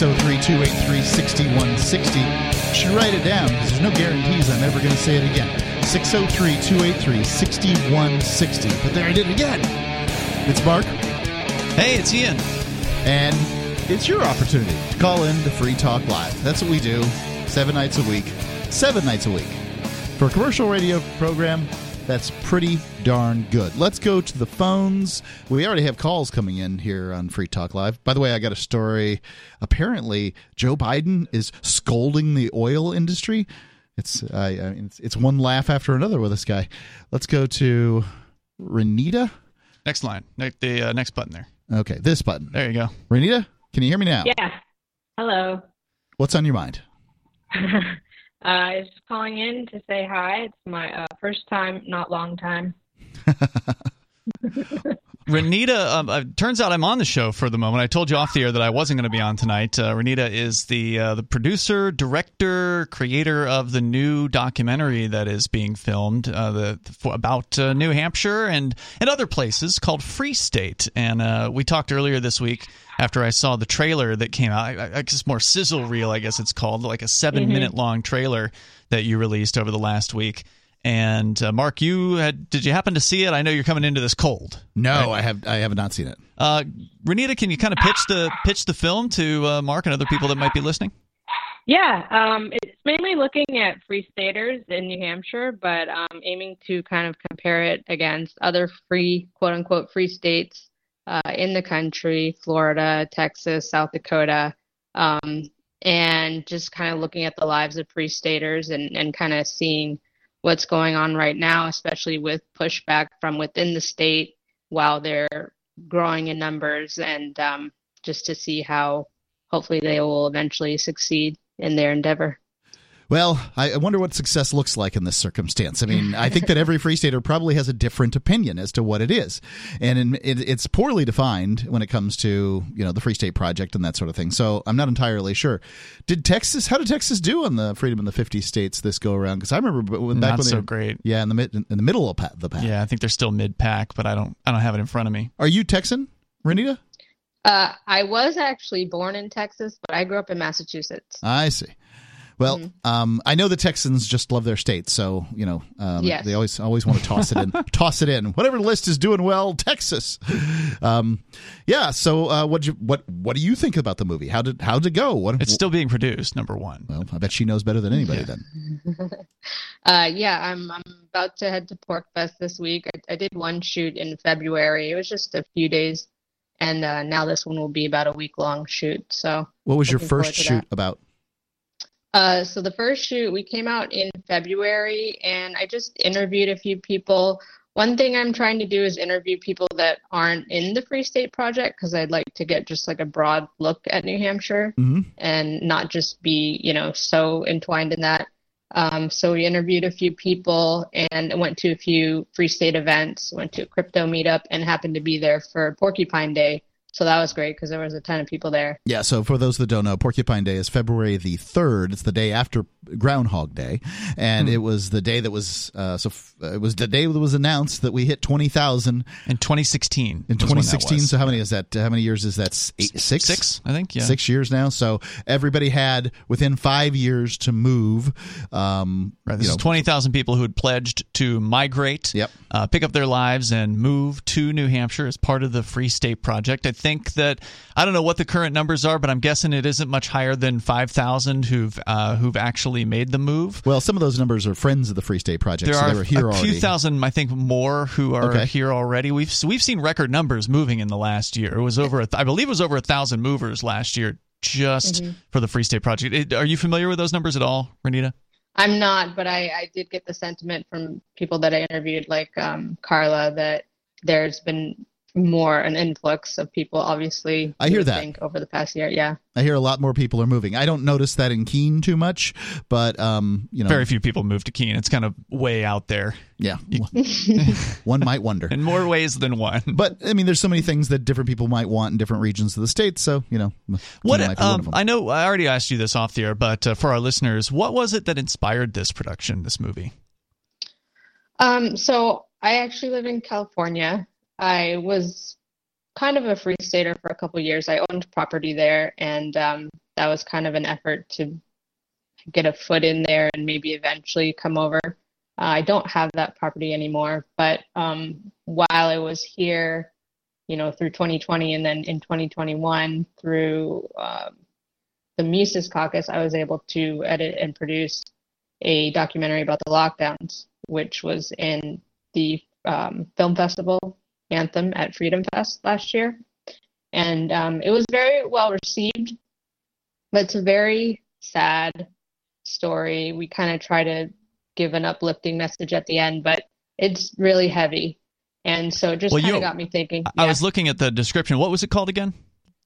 603 283 6160. Should write it down because there's no guarantees I'm ever going to say it again. 603 283 6160. But there I did it again. It's Mark. Hey, it's Ian. And it's your opportunity to call in to Free Talk Live. That's what we do seven nights a week. Seven nights a week. For a commercial radio program, that's pretty darn good. Let's go to the phones. We already have calls coming in here on Free Talk Live. By the way, I got a story. Apparently, Joe Biden is scolding the oil industry. It's I, I mean, it's, it's one laugh after another with this guy. Let's go to Renita. Next line. Ne- the uh, next button there. Okay, this button. There you go. Renita, can you hear me now? Yeah. Hello. What's on your mind? uh, I was just calling in to say hi. It's my uh, first time, not long time. Renita, um, uh, turns out I'm on the show for the moment. I told you off the air that I wasn't going to be on tonight. Uh, Renita is the uh, the producer, director, creator of the new documentary that is being filmed uh, the, for, about uh, New Hampshire and and other places called Free State. And we talked earlier this week after I saw the trailer that came out. I, I guess more sizzle reel, I guess it's called, like a 7 Mhm. minute long trailer that you released over the last week. And uh, Mark, you had did you happen to see it? I know you're coming into this cold. No, I have I have not seen it. Uh, Renita, can you kind of pitch the pitch the film to uh, Mark and other people that might be listening? Yeah, um, it's mainly looking at free staters in New Hampshire, but um, aiming to kind of compare it against other free, quote unquote, free states uh, in the country Florida, Texas, South Dakota, um, and just kind of looking at the lives of free staters and, and kind of seeing what's going on right now, especially with pushback from within the state while they're growing in numbers, and um, just to see how hopefully they will eventually succeed in their endeavor. Well, I I wonder what success looks like in this circumstance. I mean, I think that every free stater probably has a different opinion as to what it is, and in, it, it's poorly defined when it comes to you know the Free State Project and that sort of thing. So I'm not entirely sure. Did Texas? How did Texas do on the freedom in the 50 states this go around? Because I remember b- when back Not when so they, great. Yeah, in the mid, in the middle of the pack. Yeah, I think they're still mid pack, but I don't I don't have it in front of me. Are you Texan, Renita? Uh, I was actually born in Texas, but I grew up in Massachusetts. I see. Well, Mm-hmm. um, I know the Texans just love their state, so you know um, Yes. they always always want to toss it in, toss it in. Whatever list is doing well, Texas. Um, yeah. So, uh, what what what do you think about the movie? How did how did it go? What It's still being produced. Number one. well, I bet she knows better than anybody. Then Uh, yeah, I'm I'm about to head to Pork Fest this week. I, I did one shoot in February. It was just a few days, and uh, now this one will be about a week long shoot. So, what was your first shoot about? Uh, so the first shoot we came out in February, and I just interviewed a few people. One thing I'm trying to do is interview people that aren't in the Free State Project because I'd like to get just like a broad look at New Hampshire. hmm and not just be, you know, so entwined in that. Um, so we interviewed a few people and went to a few free state events, went to a crypto meetup, and happened to be there for Porcupine Day. So that was great because there was a ton of people there. Yeah. So for those that don't know, Porcupine Day is February the third. It's the day after Groundhog Day, and Hmm. it was the day that was uh, so f- uh, it was the day that was announced that we hit twenty thousand In 2016. in was when that 2016 so how many is that how many years is that S- eight, six Six, I think. Yeah. six years now so everybody had within five years to move um Right. you This know, is 20,000 people who had pledged to migrate, Yep. uh, pick up their lives, and move to New Hampshire as part of the Free State Project. I think that I don't know what the current numbers are, but I'm guessing it isn't much higher than 5,000 who've uh, who've actually made the move. well some of those numbers are friends of the free state project There so are they were here a already few thousand, I think, more who are Okay. here already. We've we've seen record numbers moving in the last year. It was over, a th- I believe, it was over a thousand movers last year just Mhm. for the Free State Project. It- are you familiar with those numbers at all, Renita? I'm not, but I, I did get the sentiment from people that I interviewed, like um, Carla, that there's been more an influx of people, obviously. I hear would that. think, over the past year. Yeah. i hear a lot more people are moving i don't notice that in keene too much but um you know Very few people move to Keene. It's kind of way out there yeah one might wonder in more ways than one. but i mean there's so many things that different people might want in different regions of the state so you know Keene What might be one um, of them. I know I already asked you this off the air, but uh, for our listeners, what was it that inspired this production, this movie? Um, so I actually live in California. I was kind of a free stater for a couple years. I owned property there, and um, that was kind of an effort to get a foot in there and maybe eventually come over. Uh, I don't have that property anymore, but um, while I was here, you know, through 2020 and then in 2021 through um, the Mises Caucus, I was able to edit and produce a documentary about the lockdowns, which was in the um, film festival anthem at Freedom Fest last year. And um, it was very well received, but it's a very sad story. We kind of try to give an uplifting message at the end, but it's really heavy. And so it just Well, kind of got me thinking. I yeah. was looking at the description. What was it called again?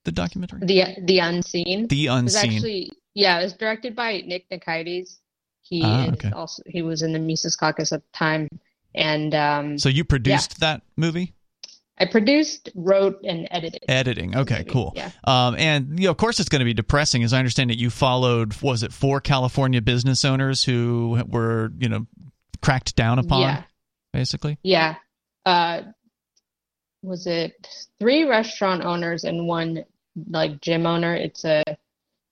The documentary? the the unseen. The It was Unseen. actually yeah, it was directed by Nick Nikides. He Ah, is okay. also he was in the Mises Caucus at the time, and um, so you produced that movie? I produced, wrote, and edited. Editing. Okay, cool. yeah. Um, and you know, of course, it's going to be depressing. As I understand it, you followed was it four California business owners who were you know cracked down upon, Yeah, basically. yeah. Uh, was it three restaurant owners and one like gym owner? It's a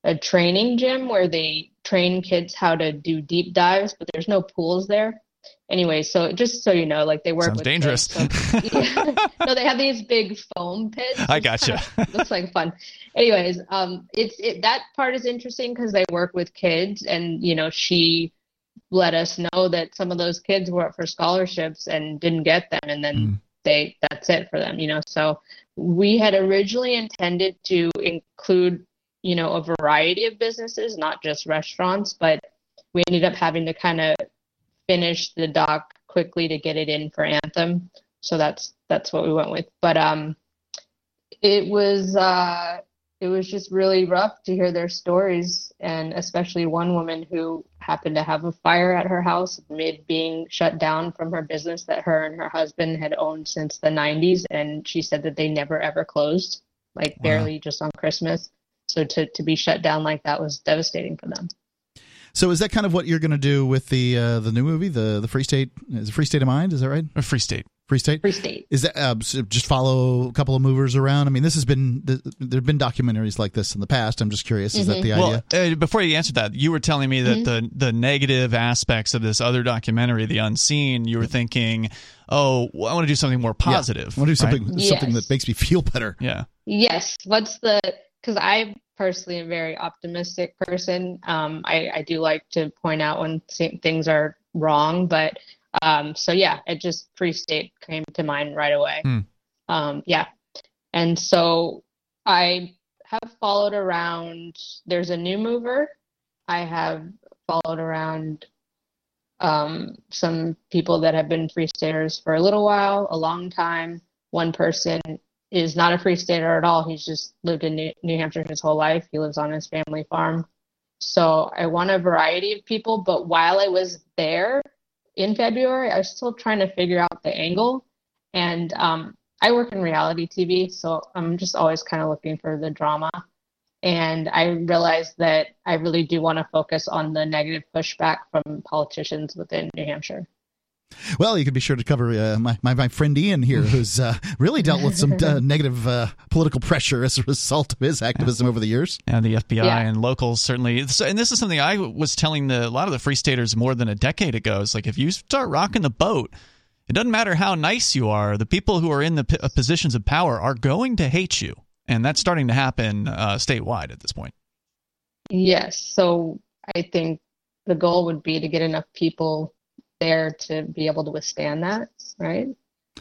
a training gym where they train kids how to do deep dives, but there's no pools there. Anyway, so just so you know, like they work Sounds with dangerous. so- Yeah. no, they have these big foam pits. I gotcha. kind of- looks like fun. Anyways, um, it's it that part is interesting because they work with kids, and you know she let us know that some of those kids were up for scholarships and didn't get them, and then Mm. they that's it for them, you know. So we had originally intended to include you know a variety of businesses, not just restaurants, but we ended up having to kind of finish the doc quickly to get it in for Anthem. So that's that's what we went with. But um it was uh it was just really rough to hear their stories and especially one woman who happened to have a fire at her house mid being shut down from her business that her and her husband had owned since the 90s and she said that they never ever closed like Wow. barely just on Christmas. So to to be shut down like that was devastating for them. So is that kind of what you're going to do with the uh, the new movie, the the Free State? Is it Free State of Mind? Is that right? A free state. Free State. Free state. Is that uh, so just follow a couple of movers around? I mean, this has been th- there've been documentaries like this in the past. I'm just curious. Is that the idea? Well, uh, before you answer that, you were telling me that the the negative aspects of this other documentary, The Unseen, you were thinking, oh, well, I want to do something more positive. I want to do right? something something Yes. that makes me feel better. Yeah. Yes. What's the, because I personally a very optimistic person. Um, I, I do like to point out when things are wrong, but um, so yeah, it just Free State came to mind right away. Hmm. Um, yeah. And so I have followed around, there's a new mover. I have followed around um, some people that have been free staters for a little while, a long time. One person is not a free stater at all. He's just lived in New, Hampshire his whole life. He lives on his family farm. So I want a variety of people, but while I was there in February, I was still trying to figure out the angle. And um, I work in reality TV, so I'm just always kind of looking for the drama. And I realized that I really do want to focus on the negative pushback from politicians within New Hampshire. Well, you could be sure to cover uh, my, my my friend Ian here, who's uh, really dealt with some uh, negative uh, political pressure as a result of his activism over the years. And the FBI Yeah. and locals certainly. So, and this is something I was telling the, a lot of the free staters more than a decade ago. It's like if you start rocking the boat, it doesn't matter how nice you are. The people who are in the p- uh, positions of power are going to hate you, and that's starting to happen uh, statewide at this point. Yes, so I think the goal would be to get enough people there to be able to withstand that, right?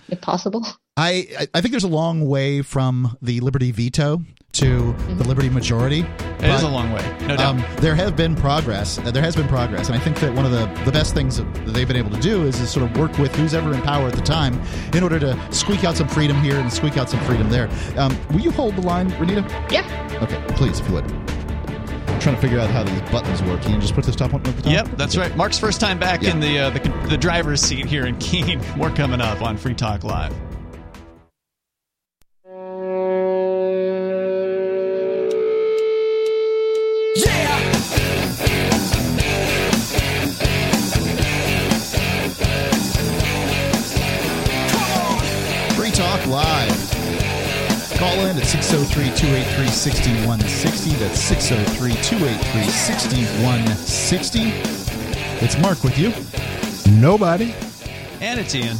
If possible. I I- I think there's a long way from the Liberty veto to the Liberty majority. It is a long way, no doubt. Um, there have been progress. Uh, there has been progress, and I think that one of the, the best things that they've been able to do is, is sort of work with who's ever in power at the time in order to squeak out some freedom here and squeak out some freedom there. Um, will you hold the line, Renita? Yeah. Okay, please, if you would. Trying to figure out how these buttons work. Can you just put this top one at the top? Yep, that's right. Mark's first time back Yeah. in the, uh, the the driver's seat here in Keene. More coming up on Free Talk Live. In at 603 283 6160. That's 603 283 6160. It's Mark with you. Nobody. And it's Ian.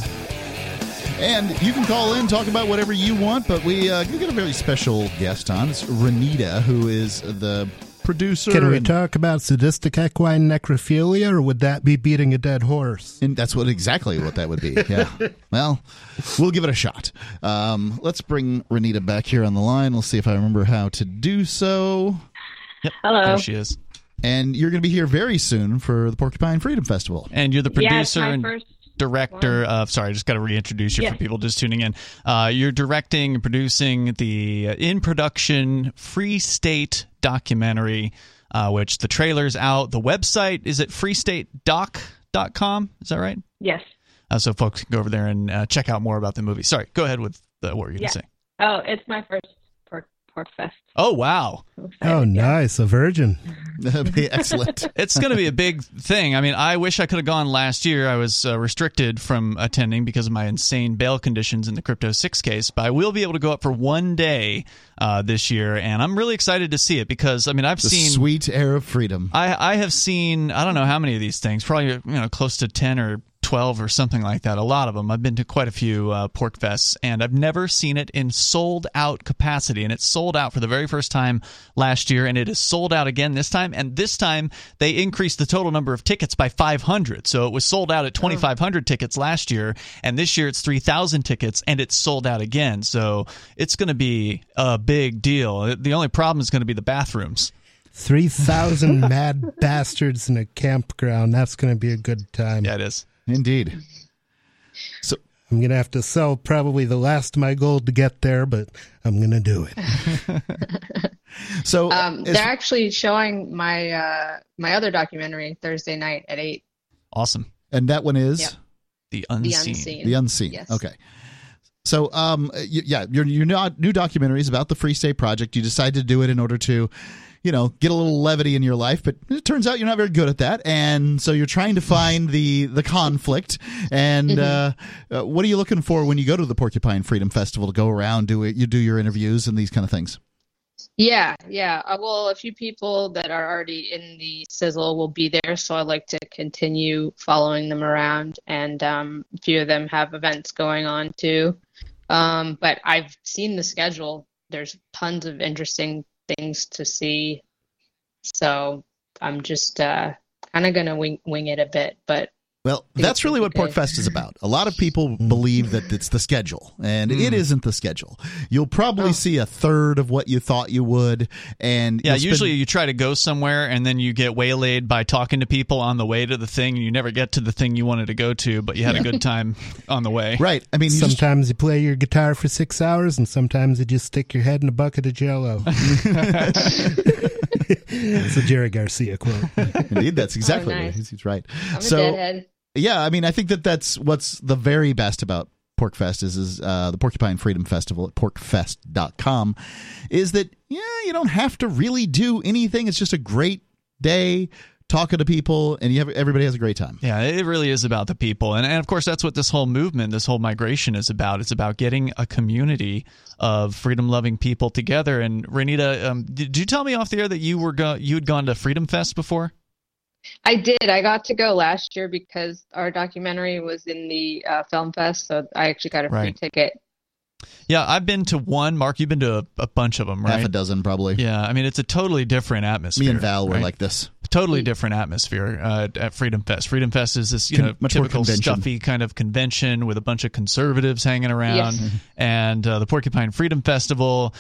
And you can call in, talk about whatever you want, but we uh, we got a very special guest on. It's Renita, who is the producer. Can we and, talk about sadistic equine necrophilia, or would that be beating a dead horse? and that's what exactly what that would be. Yeah. well, we'll give it a shot. Um, let's bring Renita back here on the line. We'll see if I remember how to do so. Hello. There she is. And you're going to be here very soon for the Porcupine Freedom Festival. And you're the Yeah, it's producer my and first director one. of. Sorry, I just got to reintroduce you Yeah. for people just tuning in. Uh, you're directing and producing the uh, in production Free State documentary, uh, which the trailer's out. The website is at freestatedoc.com. Is that right? Yes. Uh, so folks can go over there and uh, check out more about the movie. Sorry, go ahead with the, what were you going Yeah. to say? Oh, it's my first pork pork fest. Oh, wow. I'm excited. Oh, Yeah. nice. A virgin. That'd be excellent. it's going to be a big thing. I mean, I wish I could have gone last year. I was uh, restricted from attending because of my insane bail conditions in the Crypto 6 case, but I will be able to go up for one day uh, this year, and I'm really excited to see it because, I mean, I've The seen. sweet air of freedom. I, I have seen I don't know how many of these things probably you know close to 10 or 12 or something like that a lot of them I've been to quite a few uh, pork fests and I've never seen it in sold out capacity and it's sold out for the very first time last year and it is sold out again this time and this time they increased the total number of tickets by 500 so it was sold out at 2500 tickets last year and this year it's 3000 tickets and it's sold out again. So it's going to be a big deal. The only problem is going to be the bathrooms. 3,000 mad bastards in a campground. That's going to be a good time. yeah it is Indeed. So I'm going to have to sell probably the last of my gold to get there, but I'm going to do it. So Um, as- they're actually showing my uh, my other documentary Thursday night at eight. awesome and that one is Yep. the The unseen. unseen. the unseen. Yes. Okay. So, um, y- yeah, your your new new documentary is about the Free State Project. You decided to do it in order to, you know, get a little levity in your life, but it turns out you're not very good at that, and so you're trying to find the the conflict. And uh, uh, what are you looking for when you go to the Porcupine Freedom Festival to go around do it? You do your interviews and these kind of things. Yeah, yeah. Uh, well, a few people that are already in the sizzle will be there, so I like to continue following them around, and um, a few of them have events going on too. Um, but I've seen the schedule. There's tons of interesting things to see, so I'm just uh, kind of gonna wing wing it a bit, but Well, that's really what be good. Porkfest is about. A lot of people mm. believe that it's the schedule, and it mm. isn't the schedule. You'll probably Oh. see a third of what you thought you would, and Yeah, spend- usually you try to go somewhere and then you get waylaid by talking to people on the way to the thing and you never get to the thing you wanted to go to, but you had a good time on the way. right. I mean, you just, Sometimes you play your guitar for six hours, and sometimes you just stick your head in a bucket of jello. it's a Jerry Garcia quote. indeed, that's oh, exactly Oh, nice. right. He's, he's right. I'm a so, deadhead. Yeah, I mean, I think that that's what's the very best about Porkfest is is uh, the Porcupine Freedom Festival at porkfest.com is that yeah, you don't have to really do anything. It's just a great day talking to people, and you have everybody has a great time. Yeah, it really is about the people. And, and of course, that's what this whole movement, this whole migration is about. It's about getting a community of freedom loving people together. And Renita, um, did you tell me off the air that you were go- you had gone to Freedom Fest before? I did. I got to go last year because our documentary was in the uh, film fest, so I actually got a free Right. ticket. Yeah, I've been to one. Mark, you've been to a, a bunch of them, right? Half a dozen, probably. Yeah, I mean, it's a totally different atmosphere. Me and Val were right? like this. totally different atmosphere uh, at Freedom Fest. Freedom Fest is this you Con- know much more typical stuffy kind of convention with a bunch of conservatives hanging around, Yes. and uh, the Porcupine Freedom Festival.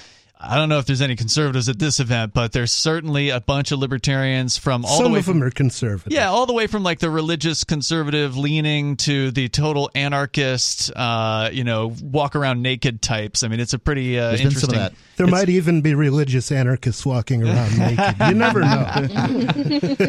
I don't know if there's any conservatives at this event, but there's certainly a bunch of libertarians from all Some the way of from them are conservative. yeah, all the way from like the religious conservative leaning to the total anarchist, uh, you know, walk around naked types. I mean, it's a pretty uh, There's been some interesting. of that. There It's- might even be religious anarchists walking around naked. You never know.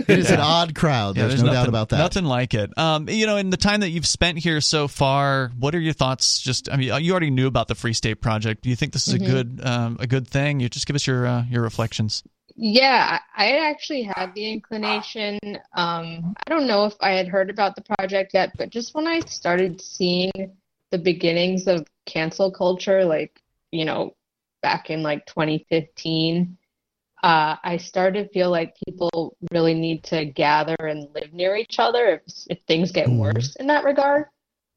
It is an odd crowd. Yeah, There's, no nothing, doubt about that. Nothing like it. Um, you know, in the time that you've spent here so far, what are your thoughts? Just, I mean, you already knew about the Free State Project. Do you think this is Mm-hmm. a good, um, a good thing? You just give us your uh, your reflections. Yeah, I I actually had the inclination. Um, I don't know if I had heard about the project yet, but just when I started seeing the beginnings of cancel culture, like, you know, back in like 2015, uh, I started to feel like people really need to gather and live near each other if, if things get Mhm. worse in that regard.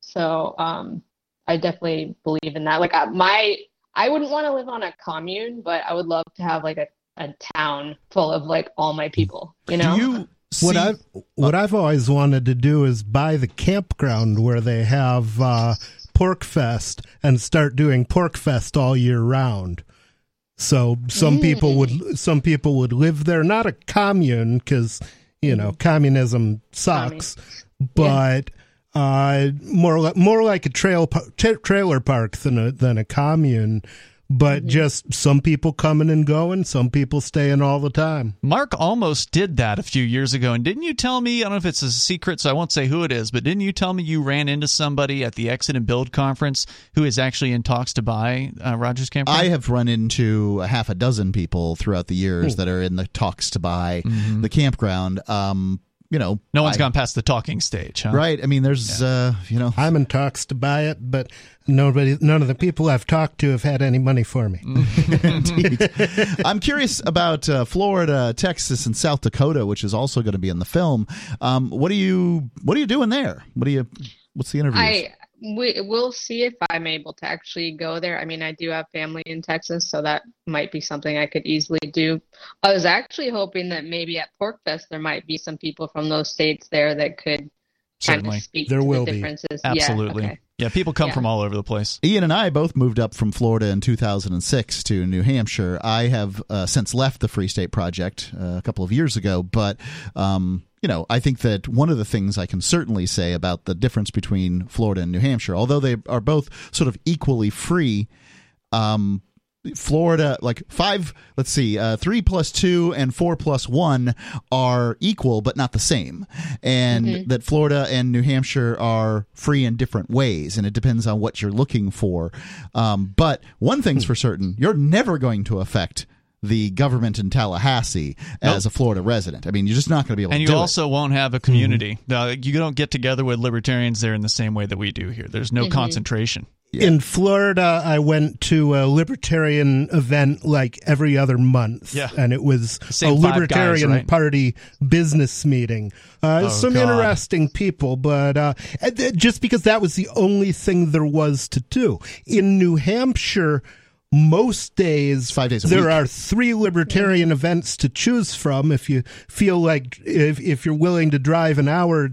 So um, I definitely believe in that. Like uh, my, I wouldn't want to live on a commune, but I would love to have like a, a town full of like all my people. You know? Do you see, What I've what I've always wanted to do is buy the campground where they have uh, Pork Fest and start doing Pork Fest all year round. So some people would some people would live there, not a commune because you know communism sucks, but uh, more li- more like a trail tra- trailer park than a than a commune. But just some people coming and going, some people staying all the time. Mark almost did that a few years ago, and didn't you tell me? I don't know if it's a secret, so I won't say who it is, but didn't you tell me you ran into somebody at the Exit and Build conference who is actually in talks to buy uh, Rogers Campground? I have run into a half a dozen people throughout the years that are in the talks to buy the campground. Um, you know, no one's I- gone past the talking stage, huh? right. I mean, there's, uh, you know, I'm in talks to buy it, but nobody, none of the people I've talked to have had any money for me. I'm curious about uh, Florida, Texas, and South Dakota, which is also going to be in the film. Um, what are you What are you doing there? What do you What's the interview? I we we'll see if I'm able to actually go there. I mean, I do have family in Texas, so that might be something I could easily do. I was actually hoping that maybe at Pork Fest there might be some people from those states there that could kind Certainly. of speak There to will the be. differences. Absolutely. Yeah, okay. Yeah, people come Yeah. from all over the place. Ian and I both moved up from Florida in 2006 to New Hampshire. I have uh, since left the Free State Project uh, a couple of years ago, but um, you know, I think that one of the things I can certainly say about the difference between Florida and New Hampshire, although they are both sort of equally free, um, Florida, like five, let's see, uh, three plus two and four plus one are equal, but not the same. And that Florida and New Hampshire are free in different ways, and it depends on what you're looking for. Um, but one thing's for certain you're never going to affect the government in Tallahassee as a Florida resident. I mean, you're just not going to be able And to you do it. also won't have a community. Now, you don't get together with libertarians there in the same way that we do here. There's no concentration. In Florida, I went to a libertarian event like every other month. Yeah. And it was same a five guys, libertarian right? party business meeting. Uh, Oh, some God. interesting people, but uh, just because that was the only thing there was to do. In New Hampshire, most days Five days a there week. are three libertarian events to choose from if you feel like if, if you're willing to drive an hour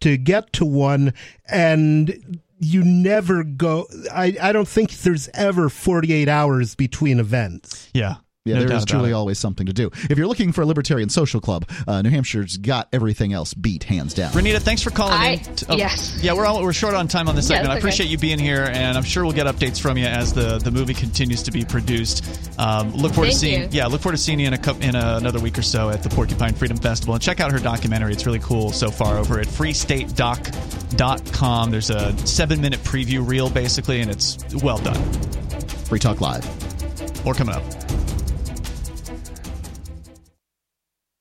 to get to one and you never go I, I don't think there's ever 48 hours between events Yeah. Yeah, no there doubt is about truly it. always something to do. If you're looking for a libertarian social club, uh, New Hampshire's got everything else beat, hands down. Renita, thanks for calling I- in. T- oh, yes. Yeah, we're all, we're short on time on this Yes, segment. I appreciate you being here, and I'm sure we'll get updates from you as the, the movie continues to be produced. Um, look forward to seeing you. yeah, look forward to seeing you in a in a, another week or so at the Porcupine Freedom Festival, and check out her documentary. It's really cool so far over at freestatedoc.com. There's a seven minute preview reel basically, and it's well done. Free Talk Live. More coming up.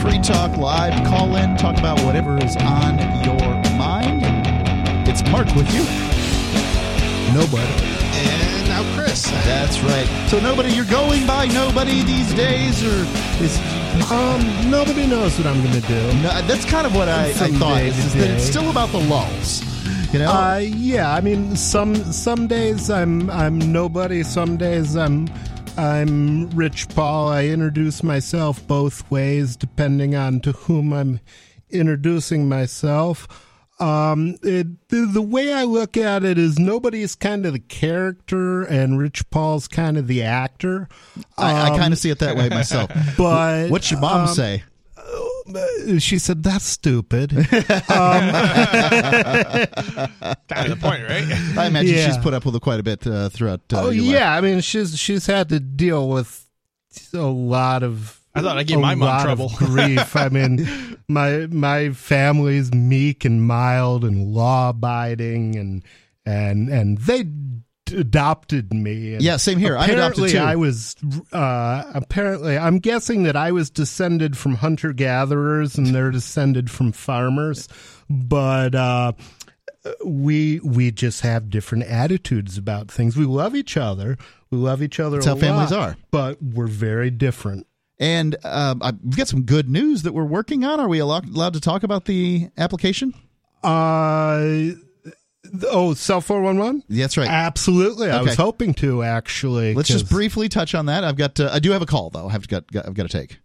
Free Talk Live. Call in, talk about whatever is on your mind. It's Mark with you. nobody And now Chris. That's right. So nobody, you're going by nobody these days, or is um nobody knows what i'm gonna do no, that's kind of what I, I thought. Is, is that it's still about the lulls. You know, Uh, yeah, I mean, some some days I'm I'm nobody. Some days I'm I'm Rich Paul. I introduce myself both ways, depending on to whom I'm introducing myself. Um, it, the, the way I look at it is nobody's kind of the character, and Rich Paul's kind of the actor. I, I um, kind of see it that way myself. But What's your mom um, say? Uh, she said, "That's stupid." um, kind of the point, right? I imagine Yeah. she's put up with it quite a bit uh, throughout. Uh, oh your life. yeah, I mean she's she's had to deal with a lot of. I thought I gave a my mom trouble. grief. I mean, my my family's meek and mild and law abiding, and and and they d- adopted me. And Yeah, same here. I'm adopted, too. I was uh, apparently I'm guessing that I was descended from hunter gatherers, and they're descended from farmers, but. uh we we just have different attitudes about things. We love each other. We love each other. That's how families are. but we're very different. And um, I- we've got some good news that we're working on. Are we allowed, allowed to talk about the application? Uh oh, cell four one one. That's right. Absolutely, I was hoping to actually. Let's just briefly touch on that. I've got. Uh, I do have a call though. I've got. got I've got to take.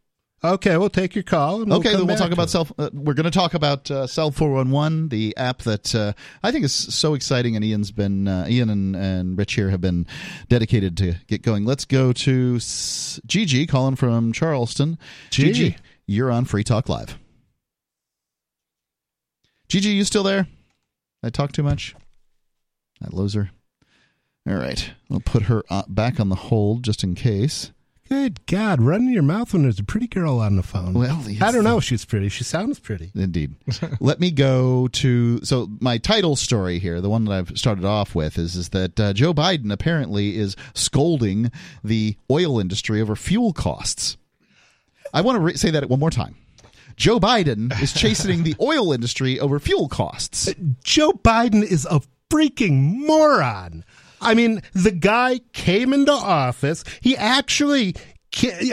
Okay, we'll take your call. And we'll okay, then we'll talk about self. Uh, we're going to talk about uh, Cell Four One One, the app that uh, I think is so exciting, and Ian's been uh, Ian and, and Rich here have been dedicated to get going. Let's go to S- Gigi calling from Charleston. Gigi. you're on Free Talk Live. Gigi, you still there? I talk too much. That loser. All right, we'll put her uh, back on the hold just in case. Good God, running your mouth when there's a pretty girl on the phone. Well, yes. I don't know. if She's pretty. She sounds pretty. Indeed. Let me go to so my title story here. The one that I've started off with is is that uh, Joe Biden apparently is scolding the oil industry over fuel costs. I want to re- say that one more time. Joe Biden is chastening the oil industry over fuel costs. Uh, Joe Biden is a freaking moron. I mean, the guy came into office. He actually,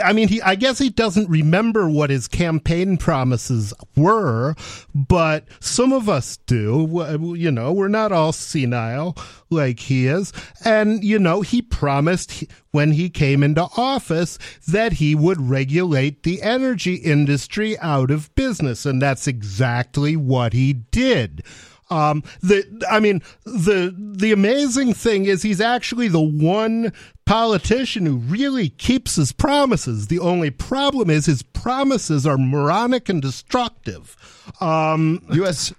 I mean, he, I guess he doesn't remember what his campaign promises were, but some of us do. You know, we're not all senile like he is. And, you know, he promised when he came into office that he would regulate the energy industry out of business. And that's exactly what he did. Um, the I mean the the amazing thing is he's actually the one politician who really keeps his promises. The only problem is his promises are moronic and destructive. Um, U.S.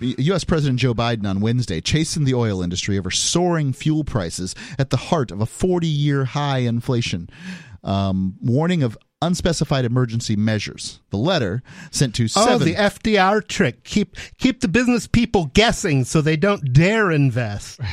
U.S. President Joe Biden on Wednesday chastened the oil industry over soaring fuel prices at the heart of a 40 year high inflation, um, warning of unspecified emergency measures. The letter sent to oh, seven. the FDR trick keep keep the business people guessing so they don't dare invest.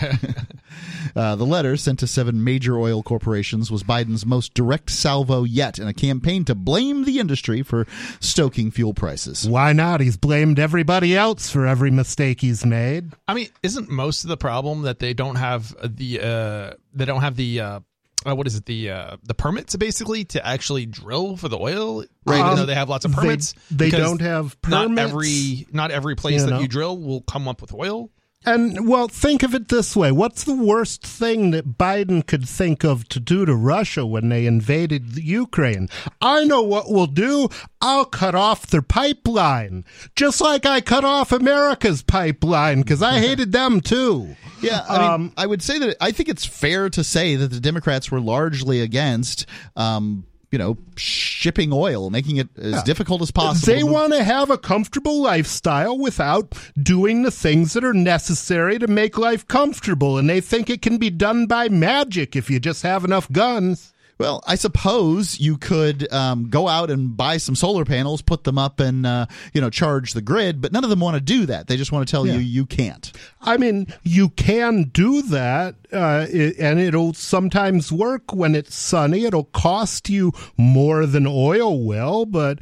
Uh, the letter sent to seven major oil corporations was Biden's most direct salvo yet in a campaign to blame the industry for stoking fuel prices. Why not? He's blamed everybody else for every mistake he's made. I mean, isn't most of the problem that they don't have the uh, they don't have the uh, uh, what is it the uh, the permits basically to actually drill for the oil? Right. Even Um, though they have lots of permits, they because don't have permits. Not every not every place you that know. you drill will come up with oil. And well, think of it this way: What's the worst thing that Biden could think of to do to Russia when they invaded Ukraine? I know what we'll do. I'll cut off their pipeline, just like I cut off America's pipeline because I hated them too. Yeah, I mean, Um, I would say that I think it's fair to say that the Democrats were largely against, um, you know, shipping oil, making it as difficult as possible. They want to have a comfortable lifestyle without doing the things that are necessary to make life comfortable, and they think it can be done by magic if you just have enough guns. Well, I suppose you could um, go out and buy some solar panels, put them up, and uh, you know charge the grid. But none of them want to do that. They just want to tell Yeah. you you can't. I mean, you can do that, uh, it, and it'll sometimes work when it's sunny. It'll cost you more than oil will, but.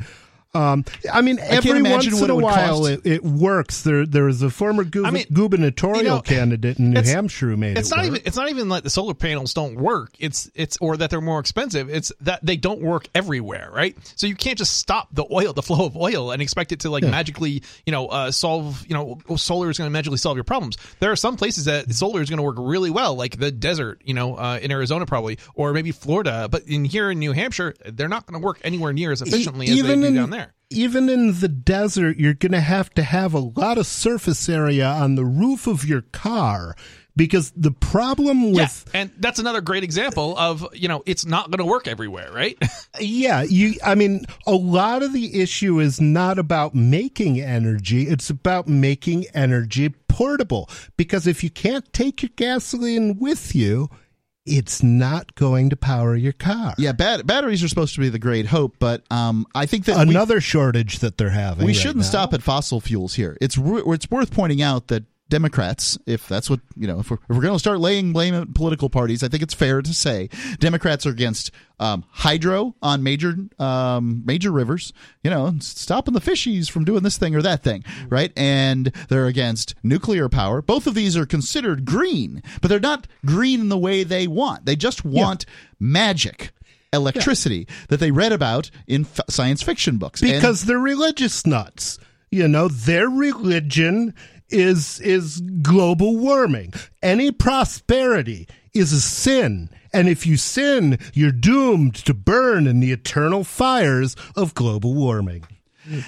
Um, I mean, can't every once in a it while it, it works. There, there was a former gu- I mean, gubernatorial you know, candidate in New Hampshire who made It's it not work. even it's not even like the solar panels don't work. It's it's or that they're more expensive. It's that they don't work everywhere, right? So you can't just stop the oil, the flow of oil, and expect it to like magically, you know, uh, solve. You know, oh, solar is going to magically solve your problems. There are some places that solar is going to work really well, like the desert, you know, uh, in Arizona probably, or maybe Florida. But in here in New Hampshire, they're not going to work anywhere near as efficiently as they do in, down there. Even in the desert, you're going to have to have a lot of surface area on the roof of your car because the problem with yeah, and that's another great example of you know it's not going to work everywhere, right? yeah, you. I mean, a lot of the issue is not about making energy; it's about making energy portable. Because if you can't take your gasoline with you, it's not going to power your car. Yeah, bat- batteries are supposed to be the great hope, but um, I think that another we, shortage that they're having. We shouldn't stop at fossil fuels here. It's re- it's worth pointing out that Democrats, if that's what you know, if we're, if we're going to start laying blame at political parties, I think it's fair to say Democrats are against um, hydro on major um, major rivers. You know, stopping the fishies from doing this thing or that thing, right? And they're against nuclear power. Both of these are considered green, but they're not green in the way they want. They just want yeah. magic electricity yeah. that they read about in f- science fiction books because and, they're religious nuts. You know, their religion is is global warming. Any prosperity is a sin. And if you sin, you're doomed to burn in the eternal fires of global warming.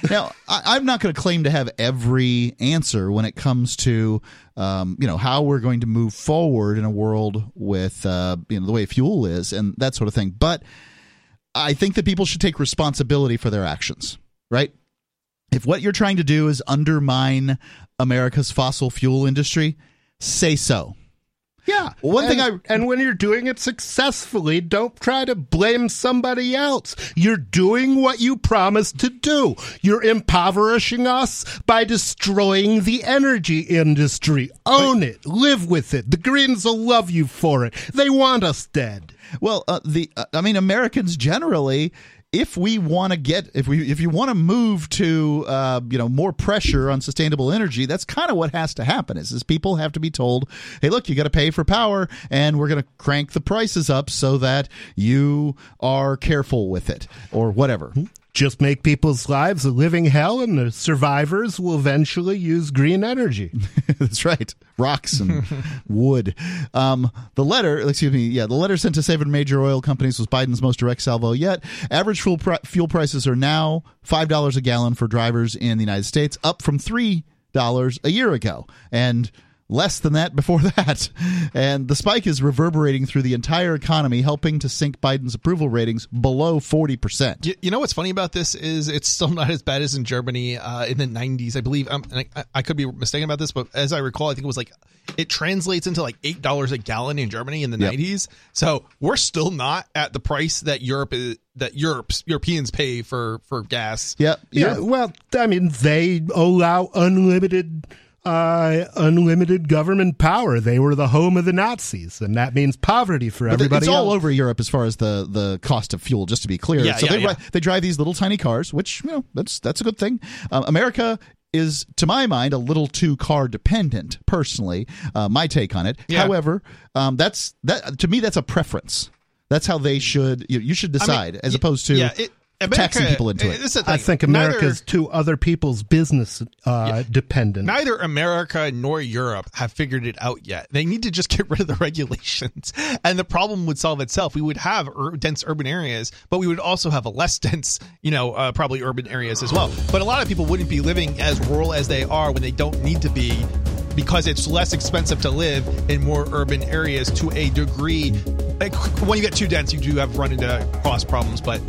now, I, am not going to claim to have every answer when it comes to, um, you know, how we're going to move forward in a world with, uh, you know, the way fuel is and that sort of thing. But I think that people should take responsibility for their actions, right? If what you're trying to do is undermine America's fossil fuel industry, say so. Yeah. One and, thing I and when you're doing it successfully, don't try to blame somebody else. You're doing what you promised to do. You're impoverishing us by destroying the energy industry. Own but, it. Live with it. The Greens will love you for it. They want us dead. Well, uh, the uh, I mean Americans generally if we want to get if we if you want to move to uh, you know more pressure on sustainable energy that's kind of what has to happen is, is people have to be told hey look you got to pay for power and we're going to crank the prices up so that you are careful with it or whatever. Hmm just make people's lives a living hell, and the survivors will eventually use green energy. That's right, rocks and wood. Um, the letter, excuse me, yeah, the letter sent to seven major oil companies was Biden's most direct salvo yet. Average fuel fuel prices are now five dollars a gallon for drivers in the United States, up from three dollars a year ago, and less than that before that. And the spike is reverberating through the entire economy, helping to sink Biden's approval ratings below 40%. You, you know what's funny about this is it's still not as bad as in Germany uh, in the 90s, I believe. Um, I, I, could be mistaken about this, but as I recall, I think it was like it translates into like $8 a gallon in Germany in the yep. 90s. So we're still not at the price that Europe is, that Europe's Europeans pay for for gas. Yep. Yeah. Well, I mean, they allow unlimited uh, unlimited government power. They were the home of the Nazis, and that means poverty for but everybody. It's all over Europe as far as the, the cost of fuel. Just to be clear, yeah, so yeah, they yeah. they drive these little tiny cars, which you know that's that's a good thing. Um, America is, to my mind, a little too car dependent. Personally, uh, my take on it. Yeah. However, um, that's that to me that's a preference. That's how they should. You, you should decide, I mean, as opposed to. Yeah, it, America, taxing people into it. I think America's neither, to other people's business uh, yeah, dependent. Neither America nor Europe have figured it out yet. They need to just get rid of the regulations, and the problem would solve itself. We would have ur- dense urban areas, but we would also have a less dense, you know, uh, probably urban areas as well. But a lot of people wouldn't be living as rural as they are when they don't need to be because it's less expensive to live in more urban areas to a degree. Like when you get too dense, you do have run into cost problems, but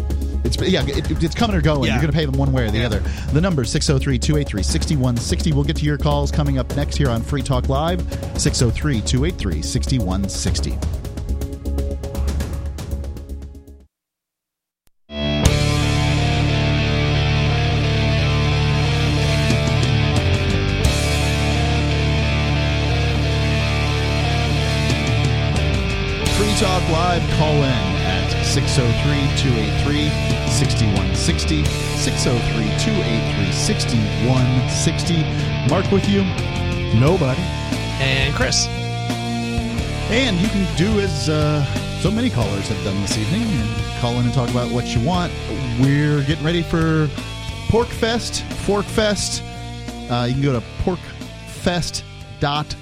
it's yeah, it, it's coming or going. Yeah. You're going to pay them one way or the yeah. other. The number 603-283-6160. We'll get to your calls coming up next here on Free Talk Live. 603-283-6160. Free Talk Live call in 603 283 6160. 603 283 6160. Mark with you. Nobody. And Chris. And you can do as uh, so many callers have done this evening and call in and talk about what you want. We're getting ready for Pork Fest, Fork Fest. Uh, you can go to porkfest.com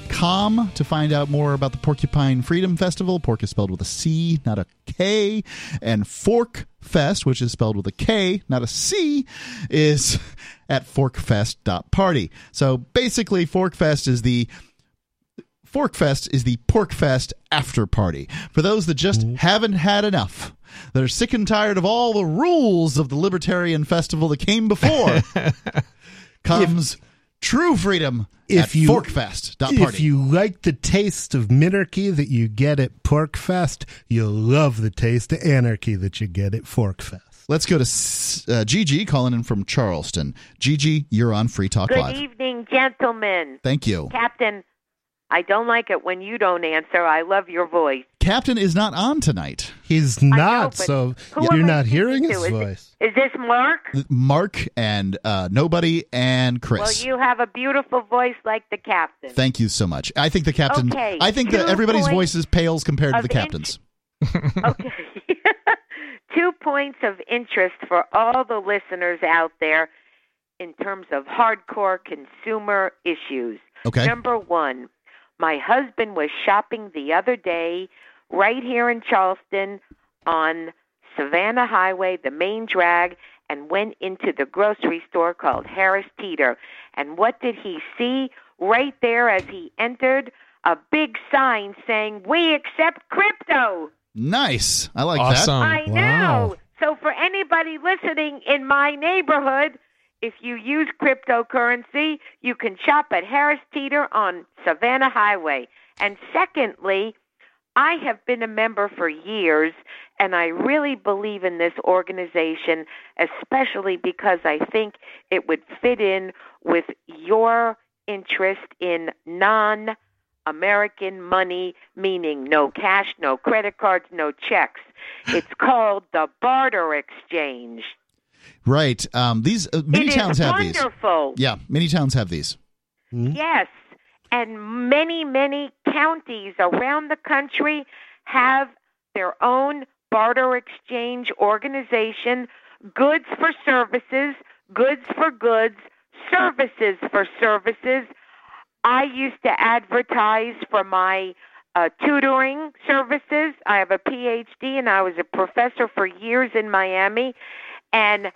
com to find out more about the Porcupine Freedom Festival. Pork is spelled with a C, not a K. And Fork Fest, which is spelled with a K, not a C, is at forkfest.party. So basically, Fork Fest is the Forkfest is the Porkfest after party. For those that just mm-hmm. haven't had enough, that are sick and tired of all the rules of the Libertarian Festival that came before, comes true freedom If at you- Forkfest.party. If you like the taste of minarchy that you get at Porkfest, you'll love the taste of anarchy that you get at Forkfest. Let's go to S- uh, Gigi calling in from Charleston. Gigi, you're on Free Talk Good Live. Good evening, gentlemen. Thank you. Captain, I don't like it when you don't answer. I love your voice. Captain is not on tonight. He's not, but so you're am not hearing his to? Is voice. Is this Mark? Mark and uh, Nobody and Chris. Well, you have a beautiful voice like the captain. Thank you so much. I think the captain. Okay, I think that two everybody's points voices pales compared to the captain's. okay. Two points of interest for all the listeners out there in terms of hardcore consumer issues. Okay. Number one, my husband was shopping the other day right here in Charleston on Savannah Highway, the main drag, and went into the grocery store called Harris Teeter. And what did he see right there as he entered? A big sign saying, We accept crypto. Nice. I like that awesome. I Wow. know. So for anybody listening in my neighborhood, if you use cryptocurrency, you can shop at Harris Teeter on Savannah Highway. And secondly, I have been a member for years, and I really believe in this organization, especially because I think it would fit in with your interest in non American money, meaning no cash, no credit cards, no checks. It's called the barter exchange. Right. Um, these uh, many It is towns have these. wonderful. Yeah, many towns have these. Yes. And many, many counties around the country have their own barter exchange organization, goods for services, goods for goods, services for services. I used to advertise for my uh, tutoring services. I have a PhD and I was a professor for years in Miami. And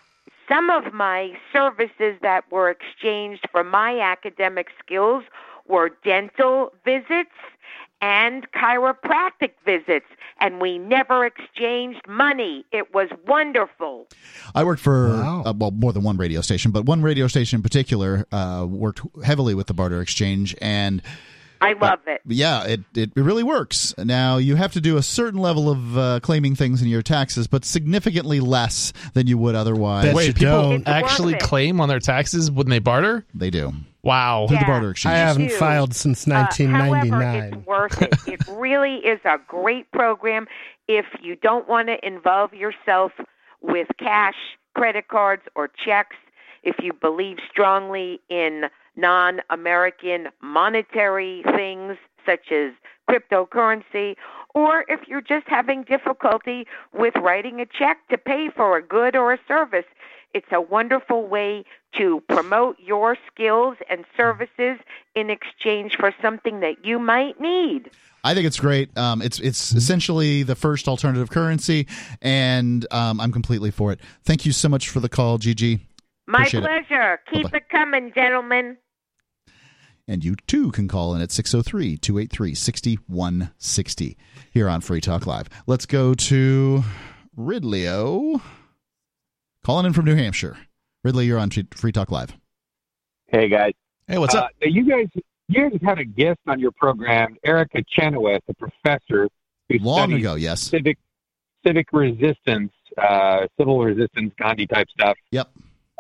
some of my services that were exchanged for my academic skills were dental visits and chiropractic visits, and we never exchanged money. It was wonderful. I worked for Wow. uh, well more than one radio station, but one radio station in particular uh, worked heavily with the barter exchange, and I love it. yeah, it, it it really works. Now you have to do a certain level of uh, claiming things in your taxes, but significantly less than you would otherwise. Bet Wait, people don't. Actually claim on their taxes when they barter? They do Wow. through the Yeah. barter I haven't do. filed since Uh, however, 1999. it's worth it. It really is a great program if you don't want to involve yourself with cash, credit cards, or checks. If you believe strongly in non American monetary things such as cryptocurrency, or if you're just having difficulty with writing a check to pay for a good or a service, it's a wonderful way to promote your skills and services in exchange for something that you might need. I think it's great. Um, it's it's essentially the first alternative currency, and um, I'm completely for it. Thank you so much for the call, Gigi. My Appreciate it. pleasure. Keep Bye-bye. it coming, gentlemen. And you too can call in at 603 283 6160 here on Free Talk Live. Let's go to Ridley-O. Calling in from New Hampshire. Ridley, you're on Free Talk Live. Hey guys, Hey, what's uh, up? You guys, you guys had a guest on your program, Erica Chenoweth, a professor who Long ago, yes. civic civic resistance, uh, civil resistance, Gandhi type stuff. Yep.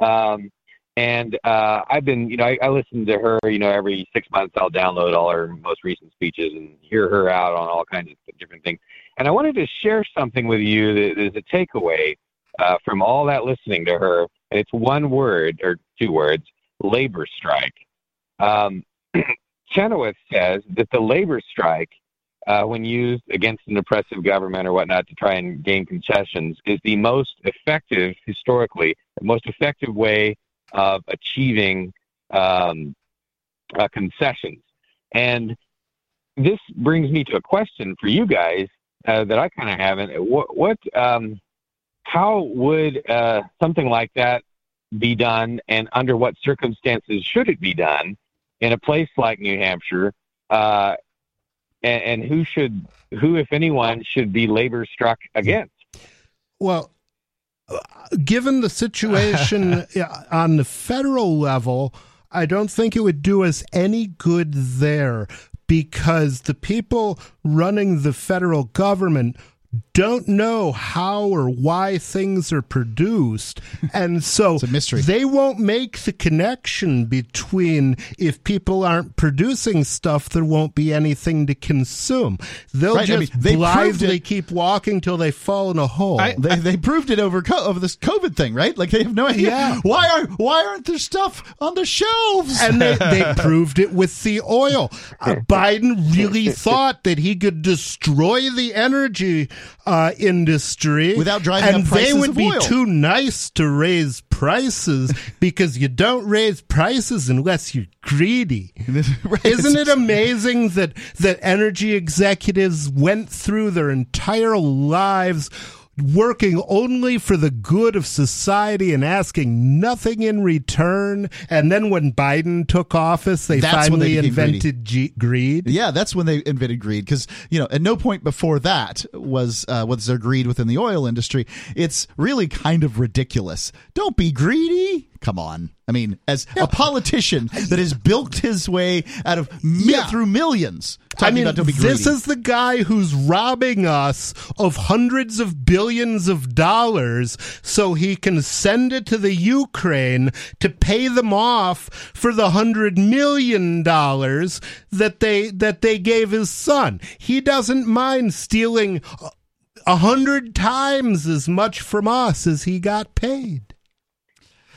Um, and uh, I've been, you know, I, I listen to her. You know, every six months I'll download all her most recent speeches and hear her out on all kinds of different things. And I wanted to share something with you that is a takeaway uh, from all that listening to her. And it's one word or two words: labor strike. Um, Chenoweth says that the labor strike, uh, when used against an oppressive government or whatnot to try and gain concessions, is the most effective, historically, the most effective way of achieving um, uh, concessions. And this brings me to a question for you guys uh, that I kind of haven't. What, what um, how would uh, something like that be done, and under what circumstances should it be done in a place like New Hampshire, uh, and, and who should, who if anyone, should be labor struck against? Well, given the situation on the federal level, I don't think it would do us any good there because the people running the federal government don't know how or why things are produced. And so it's a mystery. they won't make the connection between if people aren't producing stuff, there won't be anything to consume. They'll Right, I just mean, they blithely keep walking till they fall in a hole. they, they proved it over co- over this COVID thing, right? Like they have no idea Yeah. why are why aren't there stuff on the shelves? and they, they proved it with the oil. Uh, Biden really thought that he could destroy the energy uh, industry Without driving and up prices they would of be oil. too nice to raise prices because you don't raise prices unless you're greedy. Isn't it amazing that that energy executives went through their entire lives working only for the good of society and asking nothing in return and then when Biden took office they That's they finally greedy. invented G- greed. Yeah, that's when they invented greed because you know at no point before that was uh, was there greed within the oil industry. It's really kind of ridiculous. Don't be greedy. Come on. I mean, as a politician that has built his way out of mi- Yeah. through millions, I mean, about don't be greedy. this is the guy who's robbing us of hundreds of billions of dollars so he can send it to the Ukraine to pay them off for the hundred million dollars that they that they gave his son. He doesn't mind stealing a hundred times as much from us as he got paid.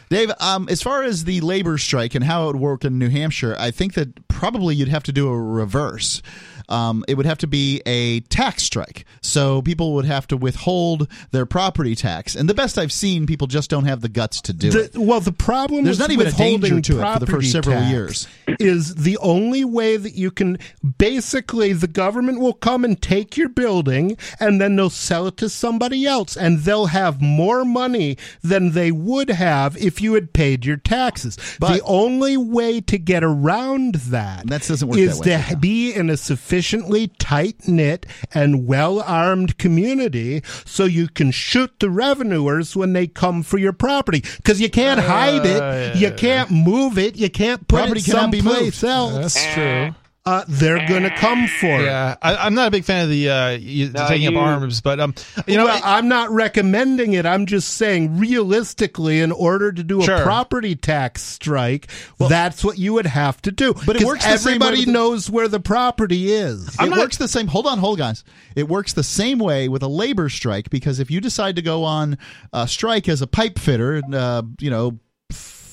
Dave, um, as far as the labor strike and how it would work in New Hampshire, I think that probably you'd have to do a reverse. Um, it would have to be a tax strike. So people would have to withhold their property tax. And the best I've seen, people just don't have the guts to do The- it. Well, the problem There's not even a danger to it for the first several years. Is the only way that you can basically the government will come and take your building and then they'll sell it to somebody else and they'll have more money than they would have if you had paid your taxes. But the only way to get around that That doesn't work is that way. to be in a sufficiently tight knit and well armed community so you can shoot the revenuers when they come for your property because you can't hide it, you can't move it, you can't put Property it cannot be someplace moved. else. That's true. Uh, they're gonna come for it. Yeah, I, I'm not a big fan of the uh, you, No, taking you- up arms, but um, you know, well, I'm not recommending it. I'm just saying, realistically, in order to do a property tax strike, that's what you would have to do. But it 'Cause works the same way everybody the- knows where the property is. it works the same. Hold on, hold guys. It works the same way with a labor strike because if you decide to go on a strike as a pipe fitter, uh, you know.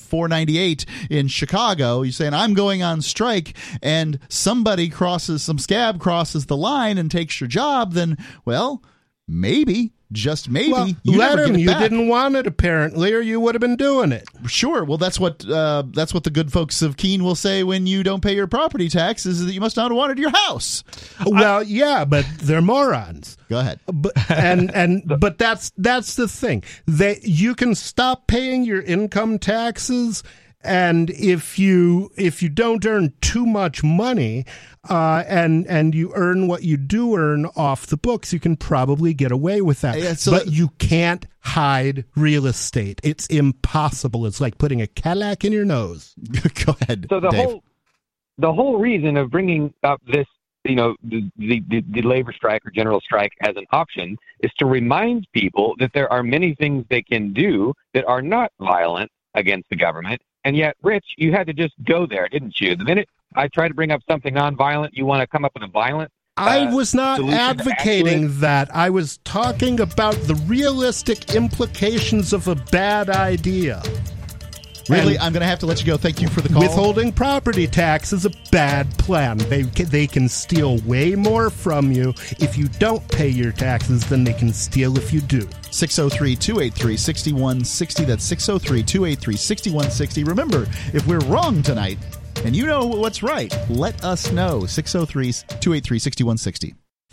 498 in Chicago, you're saying I'm going on strike and somebody crosses some scab crosses the line and takes your job, then well, maybe, just maybe Well, you let never him. get it You back. didn't want it apparently, or you would have been doing it. Sure. Well, that's what uh, that's what the good folks of Keene will say when you don't pay your property tax is that you must not have wanted your house. Well, yeah, but they're morons. Go ahead. But and and but that's that's the thing. that you can stop paying your income taxes and if you if you don't earn too much money uh, and and you earn what you do earn off the books, you can probably get away with that. Yeah, so but that- you can't hide real estate. It's impossible. It's like putting a Cadillac in your nose. Go ahead. So the Dave. whole the whole reason of bringing up this, you know, the, the the the labor strike or general strike as an option is to remind people that there are many things they can do that are not violent against the government. And yet, Rich, you had to just go there, didn't you? The minute I try to bring up something nonviolent, you want to come up with a violent. I uh, was not advocating that. I was talking about the realistic implications of a bad idea. Really, And I'm going to have to let you go. Thank you for the call. withholding property tax is a bad plan. They ca- they can steal way more from you if you don't pay your taxes than they can steal if you do. 603 283 6160. That's 603 283 6160. Remember, if we're wrong tonight and you know what's right, let us know. 603 283 6160.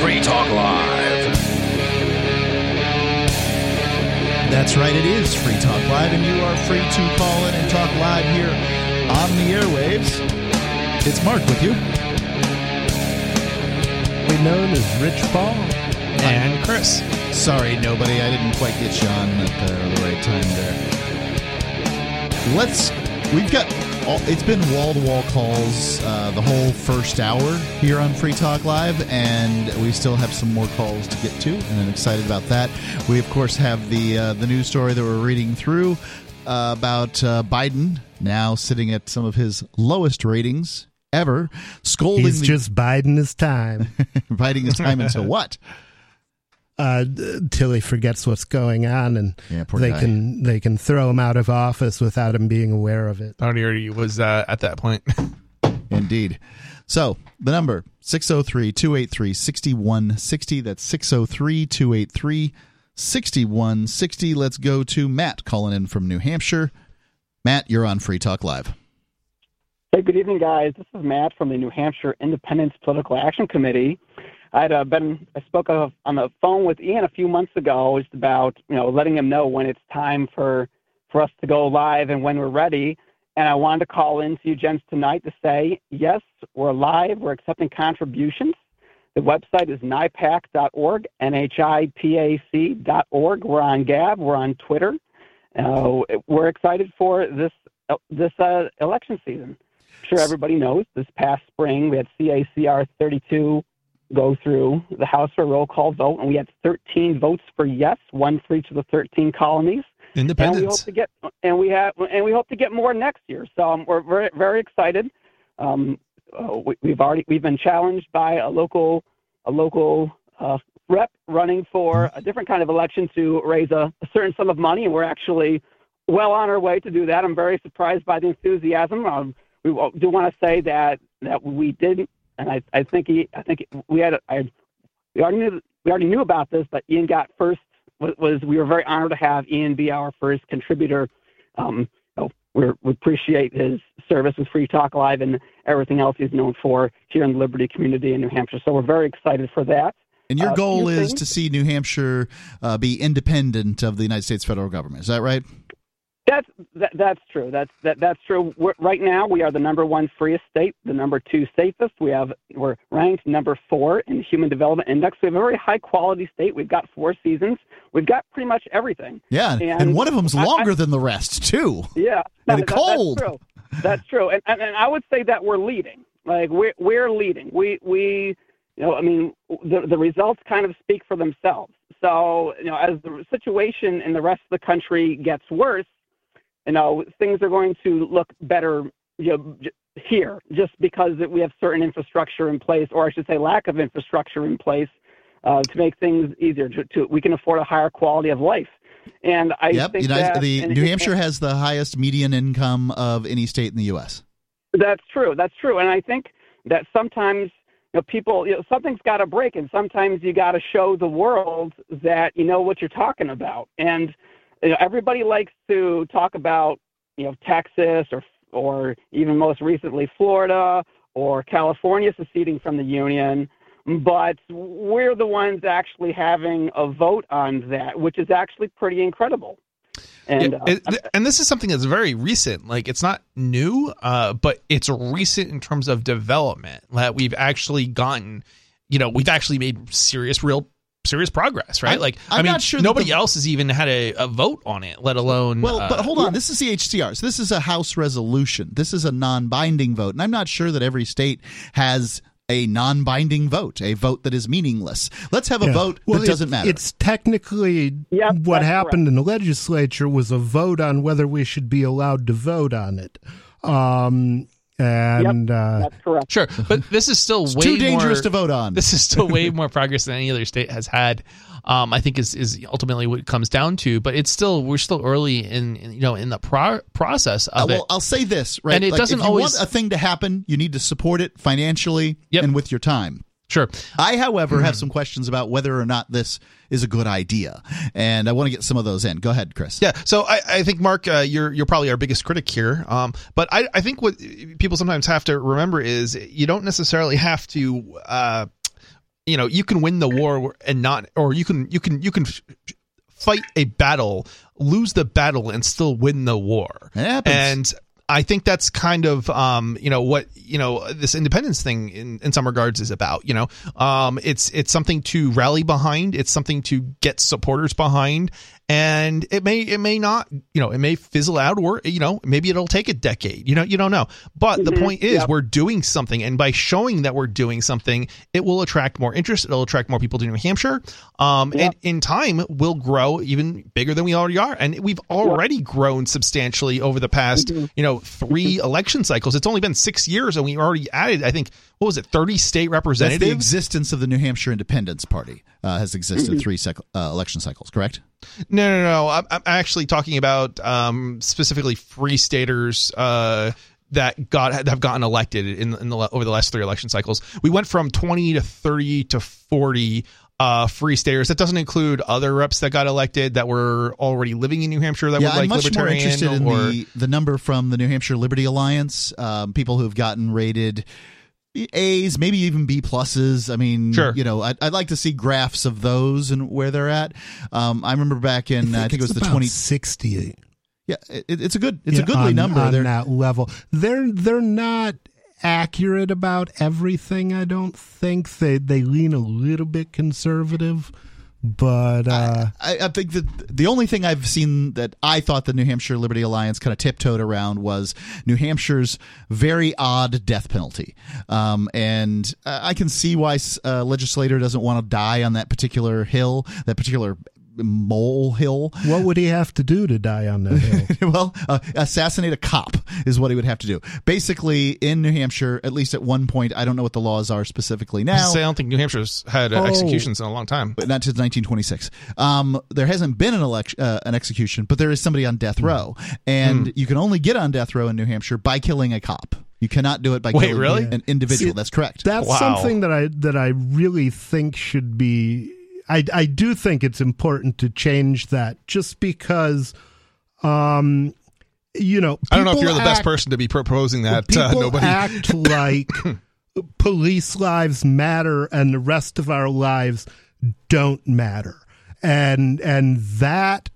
Free Talk Live. That's right, it is Free Talk Live, and you are free to call in and talk live here on the airwaves. It's Mark with you. We known as Rich Paul. And Chris. Sorry, nobody, I didn't quite get you on at the right time there. Let's. We've got. All, it's been wall to wall calls uh, the whole first hour here on Free Talk Live, and we still have some more calls to get to, and I'm excited about that. We of course have the uh, the news story that we're reading through uh, about uh, Biden now sitting at some of his lowest ratings ever, scolding He's the, just biding his time biding his time until what? Uh, until he forgets what's going on, and Yeah, they guy. can they can throw him out of office without him being aware of it. Thought he already was uh, at that point. Indeed. So the number 603-283-6160. That's 603-283-6160. Let's go to Matt calling in from New Hampshire. Matt, you're on Free Talk Live. Hey, good evening, guys. This is Matt from the New Hampshire Independence Political Action Committee. I'd uh, been I spoke of, on the phone with Ian a few months ago just about you know letting him know when it's time for for us to go live and when we're ready. And I wanted to call in to you gents tonight to say yes, we're live. We're accepting contributions. The website is NIPAC.org, N-H-I-P-A-C.org. We're on Gab. We're on Twitter. Uh, we're excited for this this uh, election season. I'm sure everybody knows this past spring we had CACR 32 go through the House for a roll call vote, and we had 13 votes for yes, one for each of the 13 colonies. Independence. And we hope to get and we have and we hope to get more next year. So um, we're very very excited. Um, uh, we, we've already we've been challenged by a local a local uh, rep running for a different kind of election to raise a, a certain sum of money, and we're actually well on our way to do that. I'm very surprised by the enthusiasm. Um, we do want to say that that we didn't, and I, I think he, I think we had I, we already knew we already knew about this, but Ian got first. Was, was we were very honored to have Ian be our first contributor. Um, we appreciate his service with Free Talk Live and everything else he's known for here in the Liberty community in New Hampshire. So we're very excited for that. And your Uh, goal is things- to see New Hampshire uh, be independent of the United States federal government. Is that right? That's that, that's true. That's that, that's true. We're, right now, we are the number one freest state, the number two safest. We have we're ranked number four in the Human Development Index. We have a very high quality state. We've got four seasons. We've got pretty much everything. Yeah, and, And one of them's I- I- longer than the rest too. Yeah, And that- that- cold. That's true. That's true. And, and and I would say that we're leading. Like we're we're leading. We we you know I mean the the results kind of speak for themselves. So you know as the situation in the rest of the country gets worse, you know things are going to look better you know, here just because we have certain infrastructure in place, or I should say lack of infrastructure in place. Uh, to make things easier, to, to we can afford a higher quality of life, and I yep, think United, that the New Hampshire has the highest median income of any state in the U.S. That's true. That's true. And I think that sometimes you know people you know something's got to break, and sometimes you got to show the world that you know what you're talking about. And you know everybody likes to talk about you know Texas or or even most recently Florida or California seceding from the union. But we're the ones actually having a vote on that, which is actually pretty incredible. And Yeah, uh, and this is something that's very recent. Like it's not new, uh, but it's recent in terms of development that we've actually gotten. You know, we've actually made serious, real, serious progress, right? I'm- like, I'm I mean, not sure nobody the- else has even had a, a vote on it, let alone. Well, uh, but hold on. This is the HCR. So this is a House resolution. This is a non-binding vote, and I'm not sure that every state has a non-binding vote, a vote that is meaningless. Let's have a Yeah. vote Well, that it- doesn't matter. It's technically Yep, what that's happened in the legislature was a vote on whether we should be allowed to vote on it. Um, and uh, that's correct. Sure, but this is still way too dangerous more- to vote on. This is still way more progress than any other state has had. Um, I think is is ultimately what it comes down to. But it's still we're still early in, in you know in the pro- process Uh, of well, it. I'll say this, right? And it Like, doesn't if you always- want a thing to happen, you need to support it financially Yep. and with your time. Sure. I, however, Mm-hmm. have some questions about whether or not this is a good idea, and I want to get some of those in. Go ahead, Chris. Yeah, so I, I think Mark, uh, you're you're probably our biggest critic here. Um, but I, I think what people sometimes have to remember is you don't necessarily have to, uh, you know, you can win the war and not, or you can you can you can fight a battle, lose the battle, and still win the war. It happens. And I think that's kind of um, you know what you know this independence thing in, in some regards is about. You know, um, it's it's something to rally behind. It's something to get supporters behind, and it may it may not you know it may fizzle out or you know maybe it'll take a decade. You know you don't know. But the point is Yep. we're doing something, and by showing that we're doing something, it will attract more interest. It'll attract more people to New Hampshire, um, and in time we'll grow even bigger than we already are, and we've already grown substantially over the past you know three election cycles. It's only been six years, and we already added I think what was it thirty state That's the existence of the New Hampshire Independence Party uh, has existed three cyc- uh, election cycles, correct? No, no, no. I'm, I'm actually talking about um, specifically free staters uh, that got have gotten elected in, in the over the last three election cycles. We went from 20 to 30 to 40 uh, free staters. That doesn't include other reps that got elected that were already living in New Hampshire that yeah, were like I'm much more libertarian interested in or the, the number from the New Hampshire Liberty Alliance, um, people who have gotten rated A's, maybe even B pluses. I mean, Sure. you know, I'd, I'd like to see graphs of those and where they're at. Um, I remember back in, I think, it was the about 20. 60 Yeah, it, it's a good, it's yeah, a goodly on, number. on They're- that level. They're they're not accurate about everything. I don't think they they lean a little bit conservative, but uh, I, I think that the only thing I've seen that I thought the New Hampshire Liberty Alliance kind of tiptoed around was New Hampshire's very odd death penalty. Um, and uh, I can see why a legislator doesn't want to die on that particular hill, that particular mole hill. what would he have to do to die on that hill? well, uh, assassinate a cop is what he would have to do. Basically, in New Hampshire, at least at one point, I don't know what the laws are specifically I now. say I don't think New Hampshire's had uh, Oh. executions in a long time. but not since 1926. Um, there hasn't been an election, uh, an execution, but there is somebody on Hmm. death row, and you can only get on death row in New Hampshire by killing a cop. You cannot do it by Wait, killing really? an individual. See, That's correct. That's Wow. something that I that I really think should be. I I do think it's important to change that, just because, um, you know, I don't know if you're the best person to be proposing that. Uh, people nobody. act like police lives matter and the rest of our lives don't matter and and that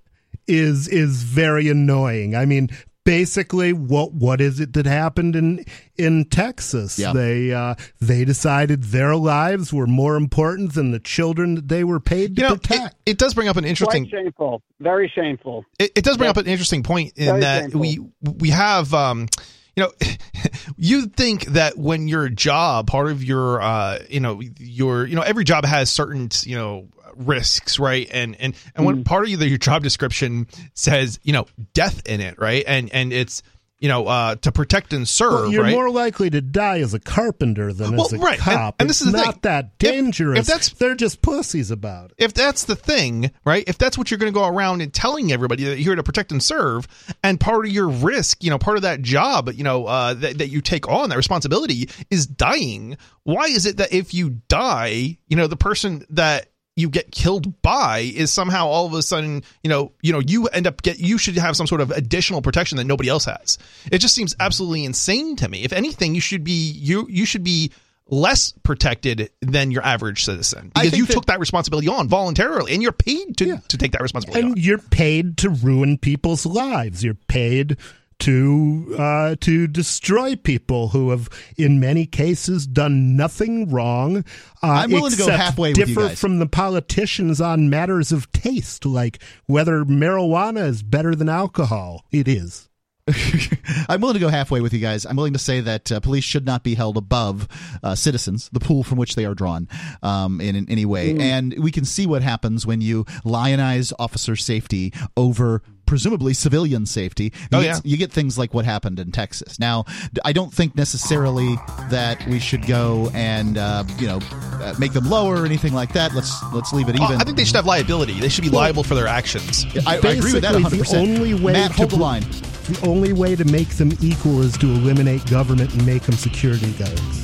is is very annoying i mean basically what what is it that happened in in texas Yeah. they uh they decided their lives were more important than the children that they were paid to you know, protect it does bring up an interesting Quite shameful. Very shameful. it, it does bring Yeah. up an interesting point in Very that painful. we we have um you know you think that when your job part of your uh you know your you know every job has certain you know risks right and and and when part of your your job description says you know death in it right and and it's you know uh to protect and serve Well, you're right more likely to die as a carpenter than Well, as a right, cop. and this is not thing. that If- if dangerous. that's- they're just pussies about it. if that's the thing, right? If that's what you're going to go around and telling everybody that you're here to protect and serve, and part of your risk, you know, part of that job, you know, uh, that, that you take on, that responsibility is dying. Why is it that if you die, you know, the person that you get killed by is somehow all of a sudden, you know, you know, you end up get you should have some sort of additional protection that nobody else has. It just seems absolutely insane to me. If anything, you should be you you should be less protected than your average citizen because you that- took that responsibility on voluntarily and you're paid to, to take that responsibility on. and you're paid to ruin people's lives. You're paid to uh, to destroy people who have, in many cases, done nothing wrong. Uh, I'm willing to go halfway with you guys. from the politicians on matters of taste, like whether marijuana is better than alcohol. It is. I'm willing to go halfway with you guys. I'm willing to say that uh, police should not be held above uh, citizens, the pool from which they are drawn, um, in, in any way. And we can see what happens when you lionize officer safety over presumably civilian safety. You Oh, get, yeah. you get things like what happened in Texas. Now, I don't think necessarily that we should go and uh, you know uh, make them lower or anything like that. Let's let's leave it Oh, even. I think they should have liability. They should be liable for their actions. I, I agree with that 100%. The only way Matt, to hold the line. The only way to make them equal is to eliminate government and make them security guards.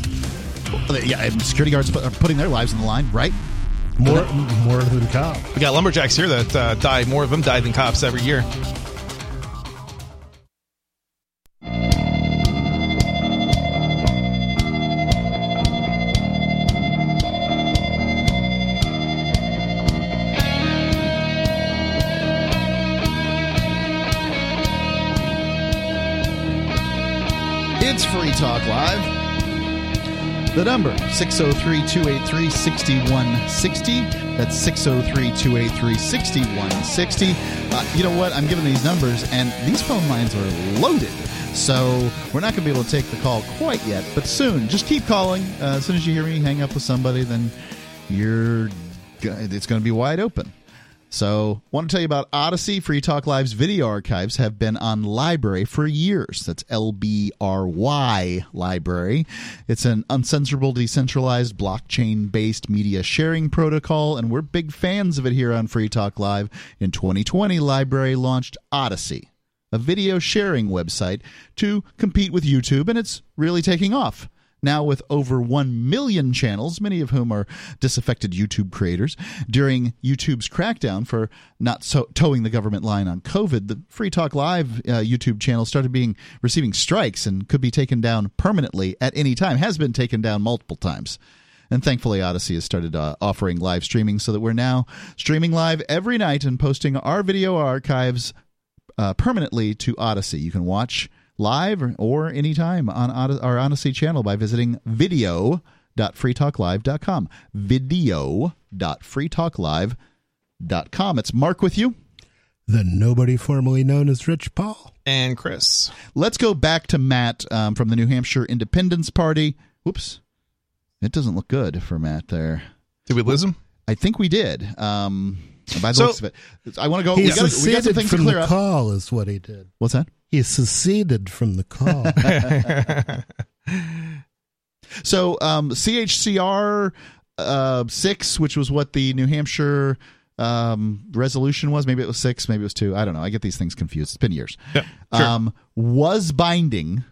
Yeah, and security guards are putting their lives on the line, right? More, more than cops. We got lumberjacks here that uh, die. More of them die than cops every year. It's Free Talk Live. The number 603 283 6160. That's 603 283 6160. You know what? I'm giving these numbers, and these phone lines are loaded. So we're not going to be able to take the call quite yet, but soon. Just keep calling. Uh, as soon as you hear me hang up with somebody, then you're it's going to be wide open. So, want to tell you about Odysee. Free Talk Live's video archives have been on LBRY for years. That's L B R Y Library. It's an uncensorable, decentralized, blockchain based media sharing protocol, and we're big fans of it here on Free Talk Live. In 2020, LBRY launched Odysee, a video sharing website to compete with YouTube, and it's really taking off now with over 1 million channels, many of whom are disaffected YouTube creators. During YouTube's crackdown for not so toeing the government line on COVID, the Free Talk Live uh, YouTube channel started being receiving strikes and could be taken down permanently at any time, has been taken down multiple times. And thankfully, Odysee has started uh, offering live streaming so that we're now streaming live every night and posting our video archives uh, permanently to Odysee. You can watch live or, or anytime on our Odysee channel by visiting video.freetalklive.com. Video.freetalklive.com. It's Mark with you. The nobody formerly known as Rich Paul. And Chris. Let's go back to Matt um, from the New Hampshire Independence Party. Whoops. It doesn't look good for Matt there. Did we lose him? I think we did. Um, by the So- looks of it, I want to go. He We got, we got some seceded things to clear the up. call, is what he did. What's that? He seceded from the call. So um, CHCR uh, six, which was what the New Hampshire um, resolution was, maybe it was six, maybe it was two. I don't know. I get these things confused. It's been years. Yeah, sure. Um, was binding,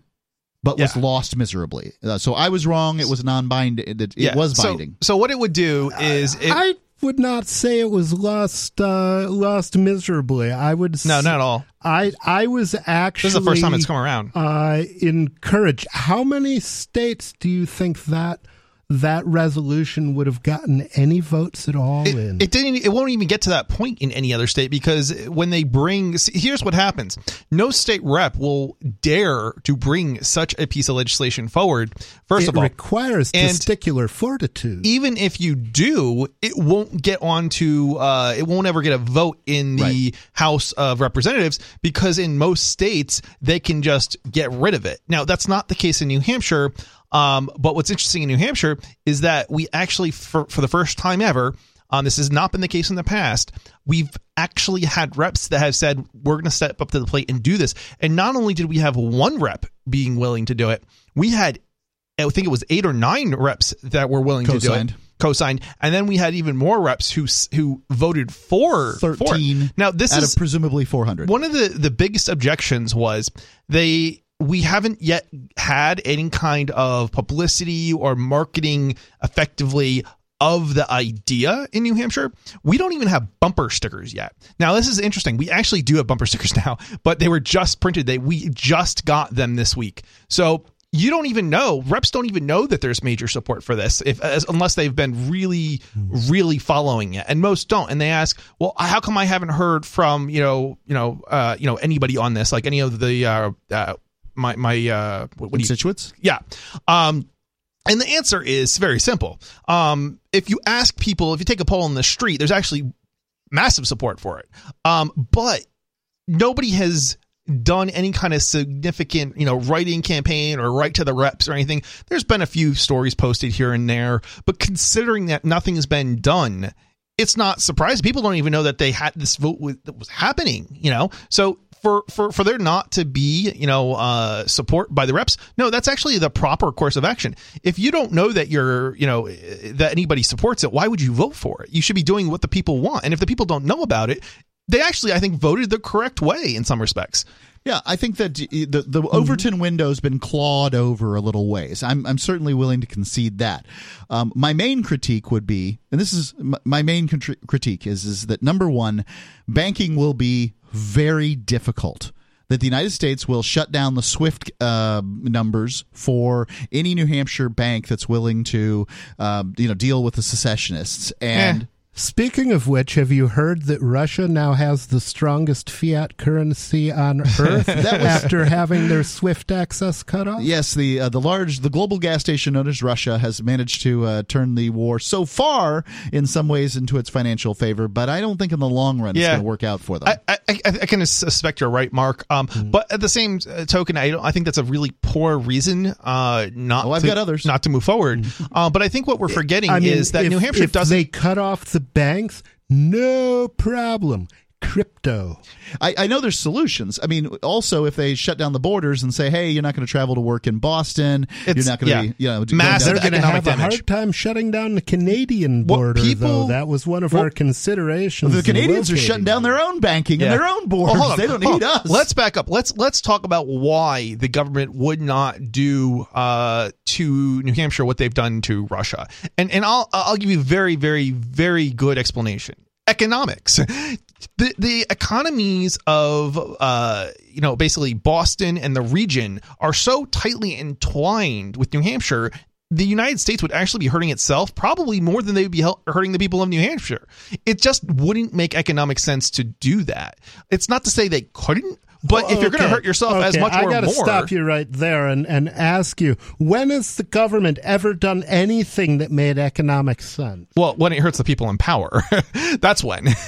but was lost miserably. Uh, so I was wrong. It was non-binding. It, it Yeah, was binding. So, what it would do is it, I would not say it was lost uh, lost miserably. I would s- no, not at all. I I was actually This is the first time it's come around. uh, encouraged. How many states do you think that that resolution would have gotten any votes at all in? It, it didn't. It won't even get to that point in any other state because when they bring, here's what happens: no state rep will dare to bring such a piece of legislation forward. First It of all, requires testicular fortitude. even if you do, it won't get onto. Uh, it won't ever get a vote in the Right. House of Representatives because in most states they can just get rid of it. Now that's not the case in New Hampshire. Um, but what's interesting in New Hampshire is that we actually, for, for the first time ever, um, this has not been the case in the past. We've actually had reps that have said we're going to step up to the plate and do this. And not only did we have one rep being willing to do it, we had I think it was eight or nine reps that were willing to do Co-signed. it. Co-signed, and then we had even more reps who who voted for for. Thirteen. Now this out is of presumably four hundred. one of the the biggest objections was they we haven't yet had any kind of publicity or marketing effectively of the idea in New Hampshire. We don't even have bumper stickers yet. Now this is interesting. We actually do have bumper stickers now, but they were just printed. They we just got them this week. So you don't even know reps don't even know that there's major support for this if as, unless they've been really really following it and most don't and they ask well how come i haven't heard from you know you know uh you know anybody on this like any of the uh, uh my my uh what, what do you Constituents? yeah um and the answer is very simple um if you ask people if you take a poll in the street there's actually massive support for it um but nobody has done any kind of significant, you know, writing campaign or write to the reps or anything. There's been a few stories posted here and there, but considering that nothing has been done, it's not surprising. People don't even know that they had this vote that was happening, you know? So for, for, for there not to be, you know, uh, support by the reps, no, that's actually the proper course of action. If you don't know that you're, you know, that anybody supports it, why would you vote for it? You should be doing what the people want. And if the people don't know about it, they actually, I think, voted the correct way in some respects. Yeah, I think that the the Overton window's been clawed over a little ways. I'm I'm certainly willing to concede that. Um, my main critique would be, and this is my, main critique is is that number one, banking will be very difficult. That the United States will shut down the SWIFT uh, numbers for any New Hampshire bank that's willing to, um, you know, deal with the secessionists and. Speaking of which, have you heard that Russia now has the strongest fiat currency on earth That was- after having their SWIFT access cut off? Yes, the uh, the large the global gas station known as Russia has managed to uh, turn the war so far in some ways into its financial favor, but I don't think in the long run it's going to work out for them. I, I, I I can suspect you're right, Mark. Um, but at the same uh, token, I don't. I think that's a really poor reason uh, not. Oh, I've to, got others. not to move forward. Uh, but I think what we're forgetting I mean, is that if, New Hampshire if doesn't. they cut off the banks, no problem. Crypto. I, I know there's solutions. I mean, also if they shut down the borders and say, "Hey, you're not going to travel to work in Boston. It's- you're not going to yeah. be, you know, going Massive down- They're going to economic have a hard time shutting down the Canadian What border, people- though. That was one of what- our considerations. the Canadians are shutting down their own banking and their own borders. Well, they don't need on. us. Let's back up. Let's let's talk about why the government would not do uh, to New Hampshire what they've done to Russia. And and I'll I'll give you a very very very good explanation. Economics. The the economies of uh you know basically Boston and the region are so tightly entwined with New Hampshire the United States would actually be hurting itself probably more than they would be hurting the people of New Hampshire. It just wouldn't make economic sense to do that. It's not to say they couldn't, but if you're going to hurt yourself as okay, much I or gotta more, stop you right there and, and ask you: When has the government ever done anything that made economic sense? well, when it hurts the people in power, that's when.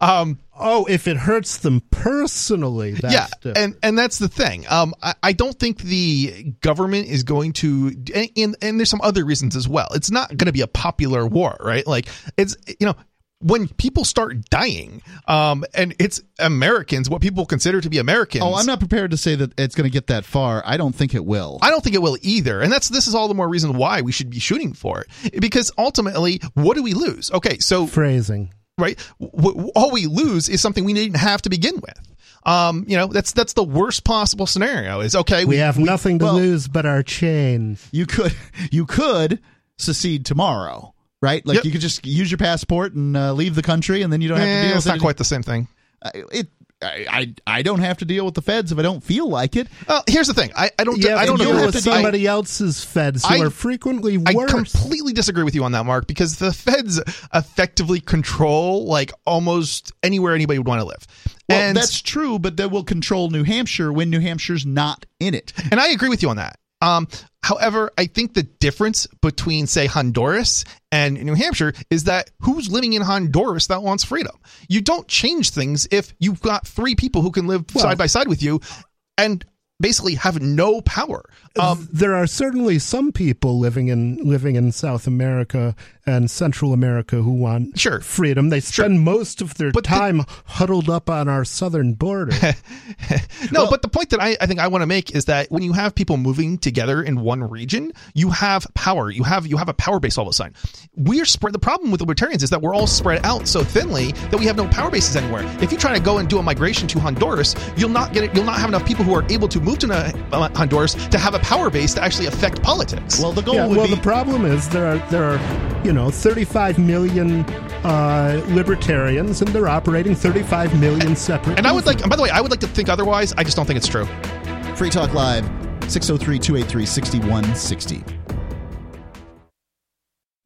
Um, Oh, if it hurts them personally, that's yeah, different. and and that's the thing. Um, I, I don't think the government is going to, and, and and there's some other reasons as well. It's not going to be a popular war, right? Like it's you know when people start dying, um, and it's Americans, what people consider to be Americans. Oh, I'm not prepared to say that it's going to get that far. I don't think it will. I don't think it will either. And that's this is all the more reason why we should be shooting for it. Because ultimately, what do we lose? Okay, so Phrasing. right, w- w- all we lose is something we didn't have to begin with. Um, you know, that's that's the worst possible scenario. Is okay, We have nothing to well- lose but our chains. you could you could secede tomorrow, right? Like Yep. you could just use your passport and uh, leave the country, and then you don't have to Eh, deal it's with not it. quite the same thing. Uh, It. I, I I don't have to deal with the feds if I don't feel like it. Well, here's the thing. I, I don't. Yeah, I don't but agree you're with with I- somebody else's feds who I- are frequently I worse. completely disagree with you on that, Mark, because the feds effectively control like almost anywhere anybody would want to live. Well, and that's true, but they will control New Hampshire when New Hampshire's not in it. and I agree with you on that. Um, however, I think the difference between, say, Honduras and New Hampshire is that who's living in Honduras that wants freedom? You don't change things if you've got three people who can live Well- side by side with you and basically have no power. Um, there are certainly some people living in living in South America and Central America who want Sure. freedom. They spend most of their But the- time huddled up on our southern border. No, but the point that I, I think I want to make is that when you have people moving together in one region, you have power. You have you have a power base all of a sudden. We're spread. The problem with libertarians is that we're all spread out so thinly that we have no power bases anywhere. If you try to go and do a migration to Honduras, you'll not get it. You'll not have enough people who are able to move to uh, Honduras to have a power base to actually affect politics. Well, the goal yeah, would well, be the problem is there are there are you know 35 million uh, libertarians, and they're operating 35 million separate. and I would like. And by the way, I would like to think otherwise. I just don't think it's true. Free Talk Live. 603 283 6160.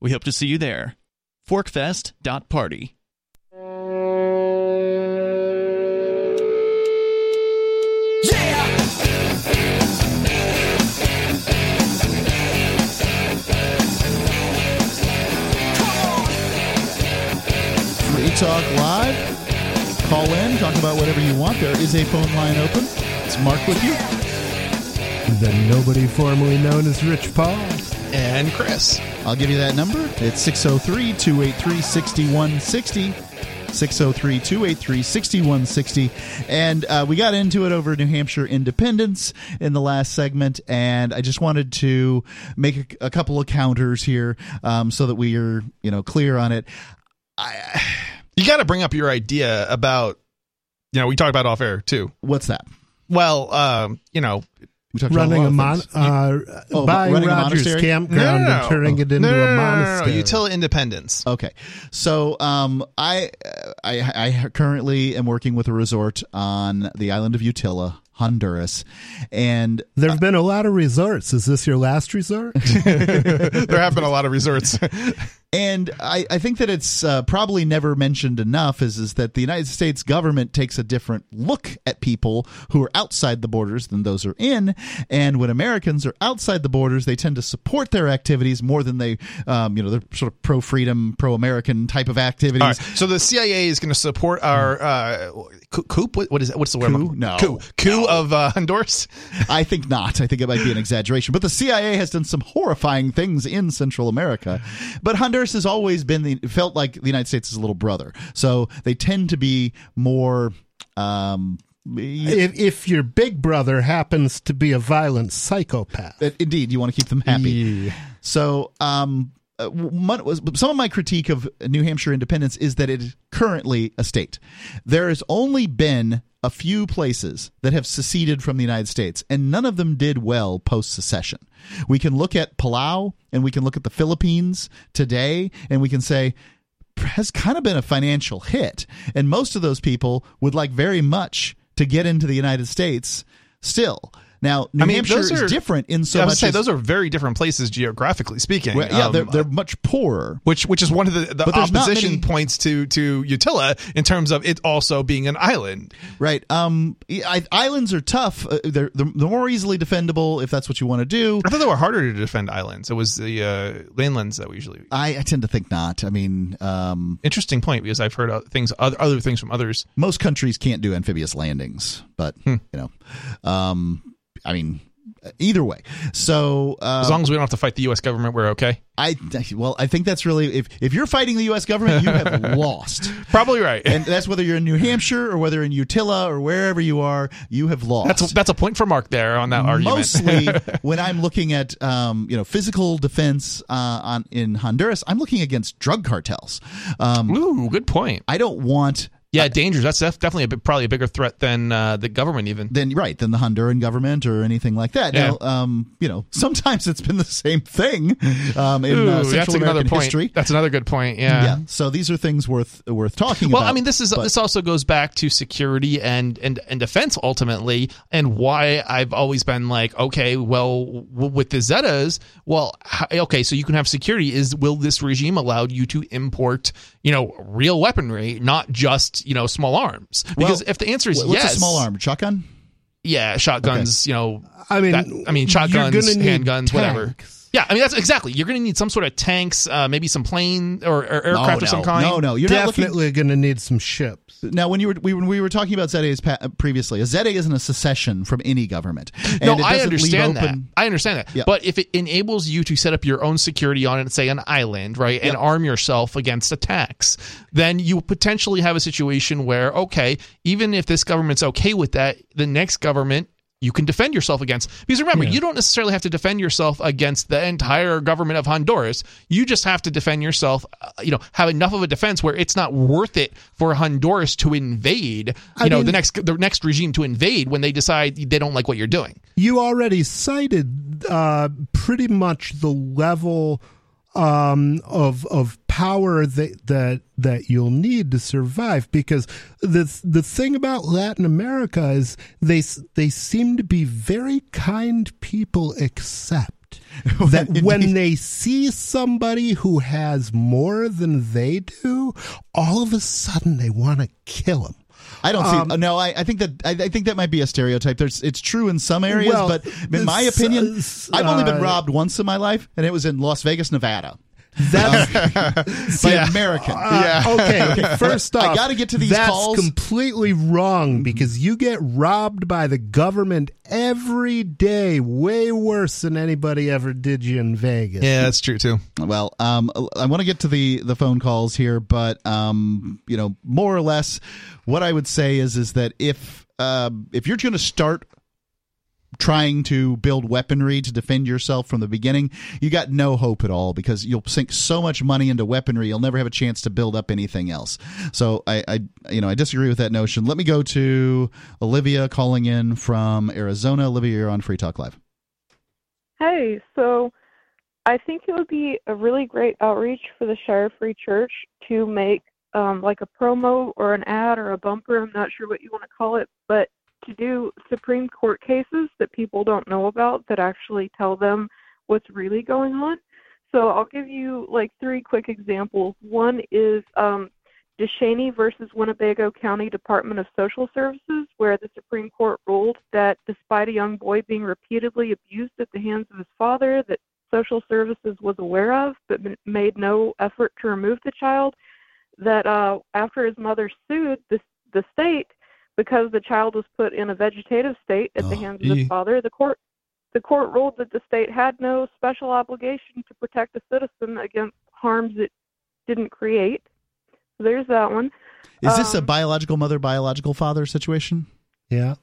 We hope to see you there. Forkfest.party. Free Talk Live. Call in, talk about whatever you want. There is a phone line open. It's Mark with you. The nobody formerly known as Rich Paul. And Chris. I'll give you that number. It's 603 283 6160. 603 283 6160. And uh, we got into it over New Hampshire independence in the last segment. And I just wanted to make a, a couple of counters here um, so that we are you know clear on it. I, You got to bring up your idea about, you know, we talked about off air too. what's that? Well, um, you know, We talked about Running a a lot mon- of things. uh, Oh, buying running a Rogers monastery? campground and turning it into no, no, no, a no, no, no, monastery. Utility independence. Okay, so um, I, I I currently am working with a resort on the island of Utila, Honduras, and There have been a lot of resorts. Is this your last resort? there have been a lot of resorts. and I, I think that it's uh, probably never mentioned enough is is that the United States government takes a different look at people who are outside the borders than those are in, and when Americans are outside the borders, they tend to support their activities more than they, um, you know, they're sort of pro freedom, pro American type of activities. Right, so the CIA is going to support our uh, coup. What, is that? What's the word? Coup? No. coup. Coup of uh, Honduras. I think not. I think it might be an exaggeration. But the CIA has done some horrifying things in Central America. But Honduras has always been the felt like the United States' is a little brother. So they tend to be more. Um, if, if your big brother happens to be a violent psychopath. indeed, you want to keep them happy. So, um, Uh, some of my critique of New Hampshire independence is that it is currently a state. There has only been a few places that have seceded from the United States, and none of them did well post secession. We can look at Palau and we can look at the Philippines today, and we can say, has kind of been a financial hit. And most of those people would like very much to get into the United States still. Now, New I mean, Hampshire are- is different in so I was much say as- those are very different places geographically speaking. well, yeah, Um, they're, they're much poorer. which which is one of the, the But there's not opposition many- points to to Utila in terms of it also being an island. Right. Um, I, islands are tough. Uh, they're, they're more easily defendable if that's what you want to do. I thought they were harder to defend islands. It was the uh, mainlands that we usually. I, I tend to think not. I mean, um, Interesting point because I've heard other things other, other things from others. most countries can't do amphibious landings, but Hmm. you know, um, I mean, either way. So uh, As long as we don't have to fight the U.S. government, we're okay. I well, I think that's really if if you're fighting the U.S. government, you have lost. Probably right. And that's whether you're in New Hampshire or whether in Utila or wherever you are, you have lost. That's that's a point for Mark there on that argument. Mostly, when I'm looking at um, you know physical defense uh, on in Honduras, I'm looking against drug cartels. Um, Ooh, good point. I don't want Yeah, dangerous. That's def- definitely a bit, probably a bigger threat than uh, the government even. than right than the Honduran government or anything like that. Yeah. Now, um, you know, sometimes it's been the same thing um, in uh, Central that's another American point. history. That's another good point. Yeah. Yeah. So these are things worth worth talking Well, about. Well, I mean, this is but- this also goes back to security and and and defense ultimately, and why I've always been like, okay, well, w- with the Zetas, well, okay, so you can have security. Is will this regime allow you to import, you know, real weaponry, not just you know small arms? Because Well, if the answer is what's yes, a small arm shotgun? yeah, shotguns, you know, I mean, that- I mean, shotguns, gonna need handguns, whatever. Tanks. Yeah, I mean that's exactly. You're going to need some sort of tanks, uh, maybe some plane or, or aircraft no, of some kind. No, no, you're not looking. Definitely going to need some ships. Now, when you were we, when we were talking about ZEDEs pa- previously, a ZEDE isn't a secession from any government. And no, it I understand leave that. open- I understand that. Yeah. But if it enables you to set up your own security on, it, say, an island, right, and Yep. arm yourself against attacks, then you potentially have a situation where, okay, even if this government's okay with that, the next government you can defend yourself against. Because remember, Yeah. you don't necessarily have to defend yourself against the entire government of Honduras. You just have to defend yourself, uh, you know, have enough of a defense where it's not worth it for Honduras to invade, you I know, the next the next regime to invade when they decide they don't like what you're doing. You already cited uh, pretty much the level um, of of power that that that you'll need to survive. Because the the thing about Latin America is they they seem to be very kind people, except that when they see somebody who has more than they do, all of a sudden they want to kill them. I don't see. Um, no, I, I think that I, I think that might be a stereotype. There's it's true in some areas, Well, but in my opinion, I've only been uh, robbed once in my life, and it was in Las Vegas, Nevada. That's by an American. Uh, okay, okay. First I gotta get to these that's calls. Completely wrong because you get robbed by the government every day, way worse than anybody ever did you in Vegas. Yeah, that's true too. Well, um, I want to get to the the phone calls here, but um, you know, more or less, what I would say is is that if uh, if you're going to start trying to build weaponry to defend yourself from the beginning, you got no hope at all because you'll sink so much money into weaponry, you'll never have a chance to build up anything else. So I, I you know, I disagree with that notion. Let me go to Olivia calling in from Arizona. Olivia, you're on Free Talk Live. Hey, so I think it would be a really great outreach for the Shire Free Church to make um, like a promo or an ad or a bumper. I'm not sure what you want to call it, but to do Supreme Court cases that people don't know about that actually tell them what's really going on. So I'll give you like three quick examples. One is um, DeShaney versus Winnebago County Department of Social Services, where the Supreme Court ruled that despite a young boy being repeatedly abused at the hands of his father, that social services was aware of but made no effort to remove the child. That uh, after his mother sued the, the state because the child was put in a vegetative state at the Oh, hands of his ee. father, the court the court ruled that the state had no special obligation to protect a citizen against harms it didn't create. So there's that one. Is this a Um, biological mother, biological father situation? Yeah.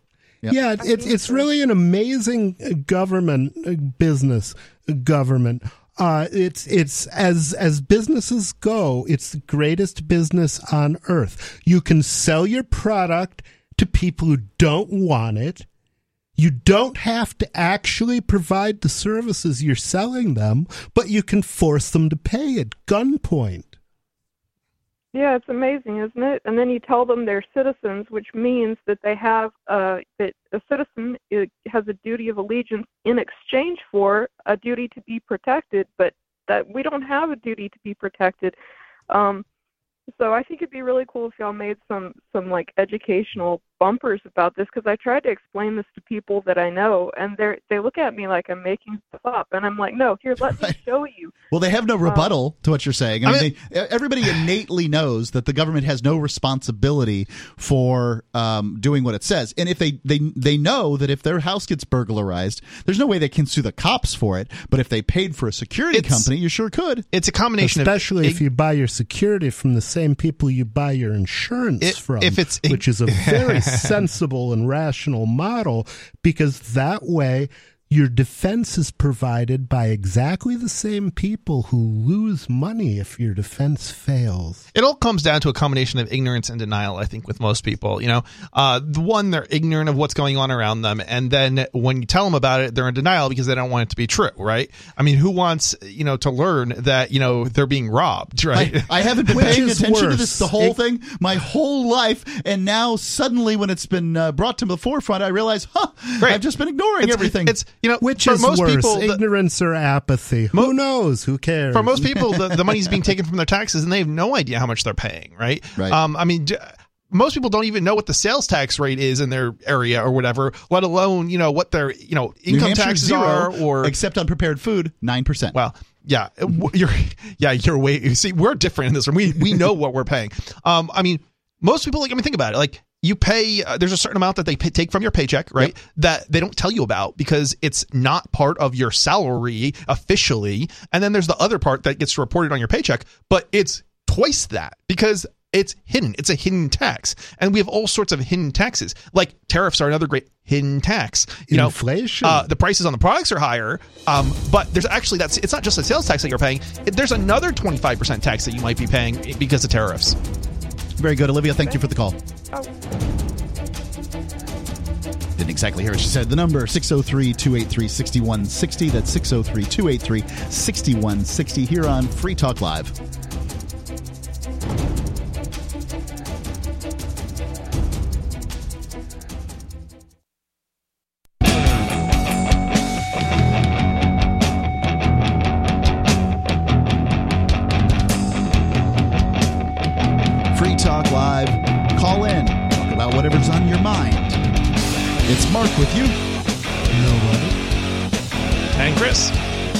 Yep. Yeah, it, it's it's really an amazing uh, government uh, business uh, government. Uh, it's it's as as businesses go, it's the greatest business on earth. You can sell your product to people who don't want it. You don't have to actually provide the services you're selling them, but you can force them to pay at gunpoint. Yeah, it's amazing, isn't it? And then you tell them they're citizens, which means that they have uh, that a citizen uh, has a duty of allegiance in exchange for a duty to be protected, but that we don't have a duty to be protected. Um, so I think it'd be really cool if y'all made some some like educational bumpers about this because I tried to explain this to people that I know, and they they look at me like I'm making stuff up, and I'm like, no, here, let me show you. Well, they have no rebuttal to what you're saying. I, I mean, mean- they, everybody innately knows that the government has no responsibility for um, doing what it says, and if they they they know that if their house gets burglarized, there's no way they can sue the cops for it. But if they paid for a security company, you sure could. It's a combination Especially of if you buy your security from the same people you buy your insurance If- from, if it's- which is a very sensible and rational model because that way your defense is provided by exactly the same people who lose money if your defense fails. it all comes down to a combination of ignorance and denial i think with most people you know uh, the one they're ignorant of what's going on around them and then when you tell them about it they're in denial because they don't want it to be true right i mean who wants you know to learn that you know they're being robbed right I, I haven't been paying is attention to this the whole It- thing my whole life, and now suddenly when it's been uh, brought to the forefront, I realize, huh, Right. I've just been ignoring it's, everything. it's you know Which for is most worse, people the- ignorance or apathy? Who knows? Who cares? for most people the, the money's being taken from their taxes and they have no idea how much they're paying right Right. um i mean j- most people don't even know what the sales tax rate is in their area or whatever, let alone you know what their you know income Hampshire's taxes zero, are or except on prepared food, nine percent. Well, yeah, you're yeah you're way. You see, we're different in this room. We we know what we're paying. Um, I mean, most people like. I mean, think about it. Like you pay. Uh, there's a certain amount that they pay, take from your paycheck, right? That they don't tell you about because it's not part of your salary officially. And then there's the other part that gets reported on your paycheck, but it's twice that because it's hidden. It's a hidden tax, and we have all sorts of hidden taxes. Like tariffs are another great hidden tax. You know, Inflation. Uh, the prices on the products are higher, um, but there's actually that's it's not just a sales tax that you're paying. There's another 25 percent tax that you might be paying because of tariffs. Very good, Olivia. Thank you for the call. Oh. Didn't exactly hear what she said. The number 603 283 6160. That's 603 283 6160 here on Free Talk Live. Live. Call in. Talk about whatever's on your mind. It's Mark with you. Nobody. And Chris.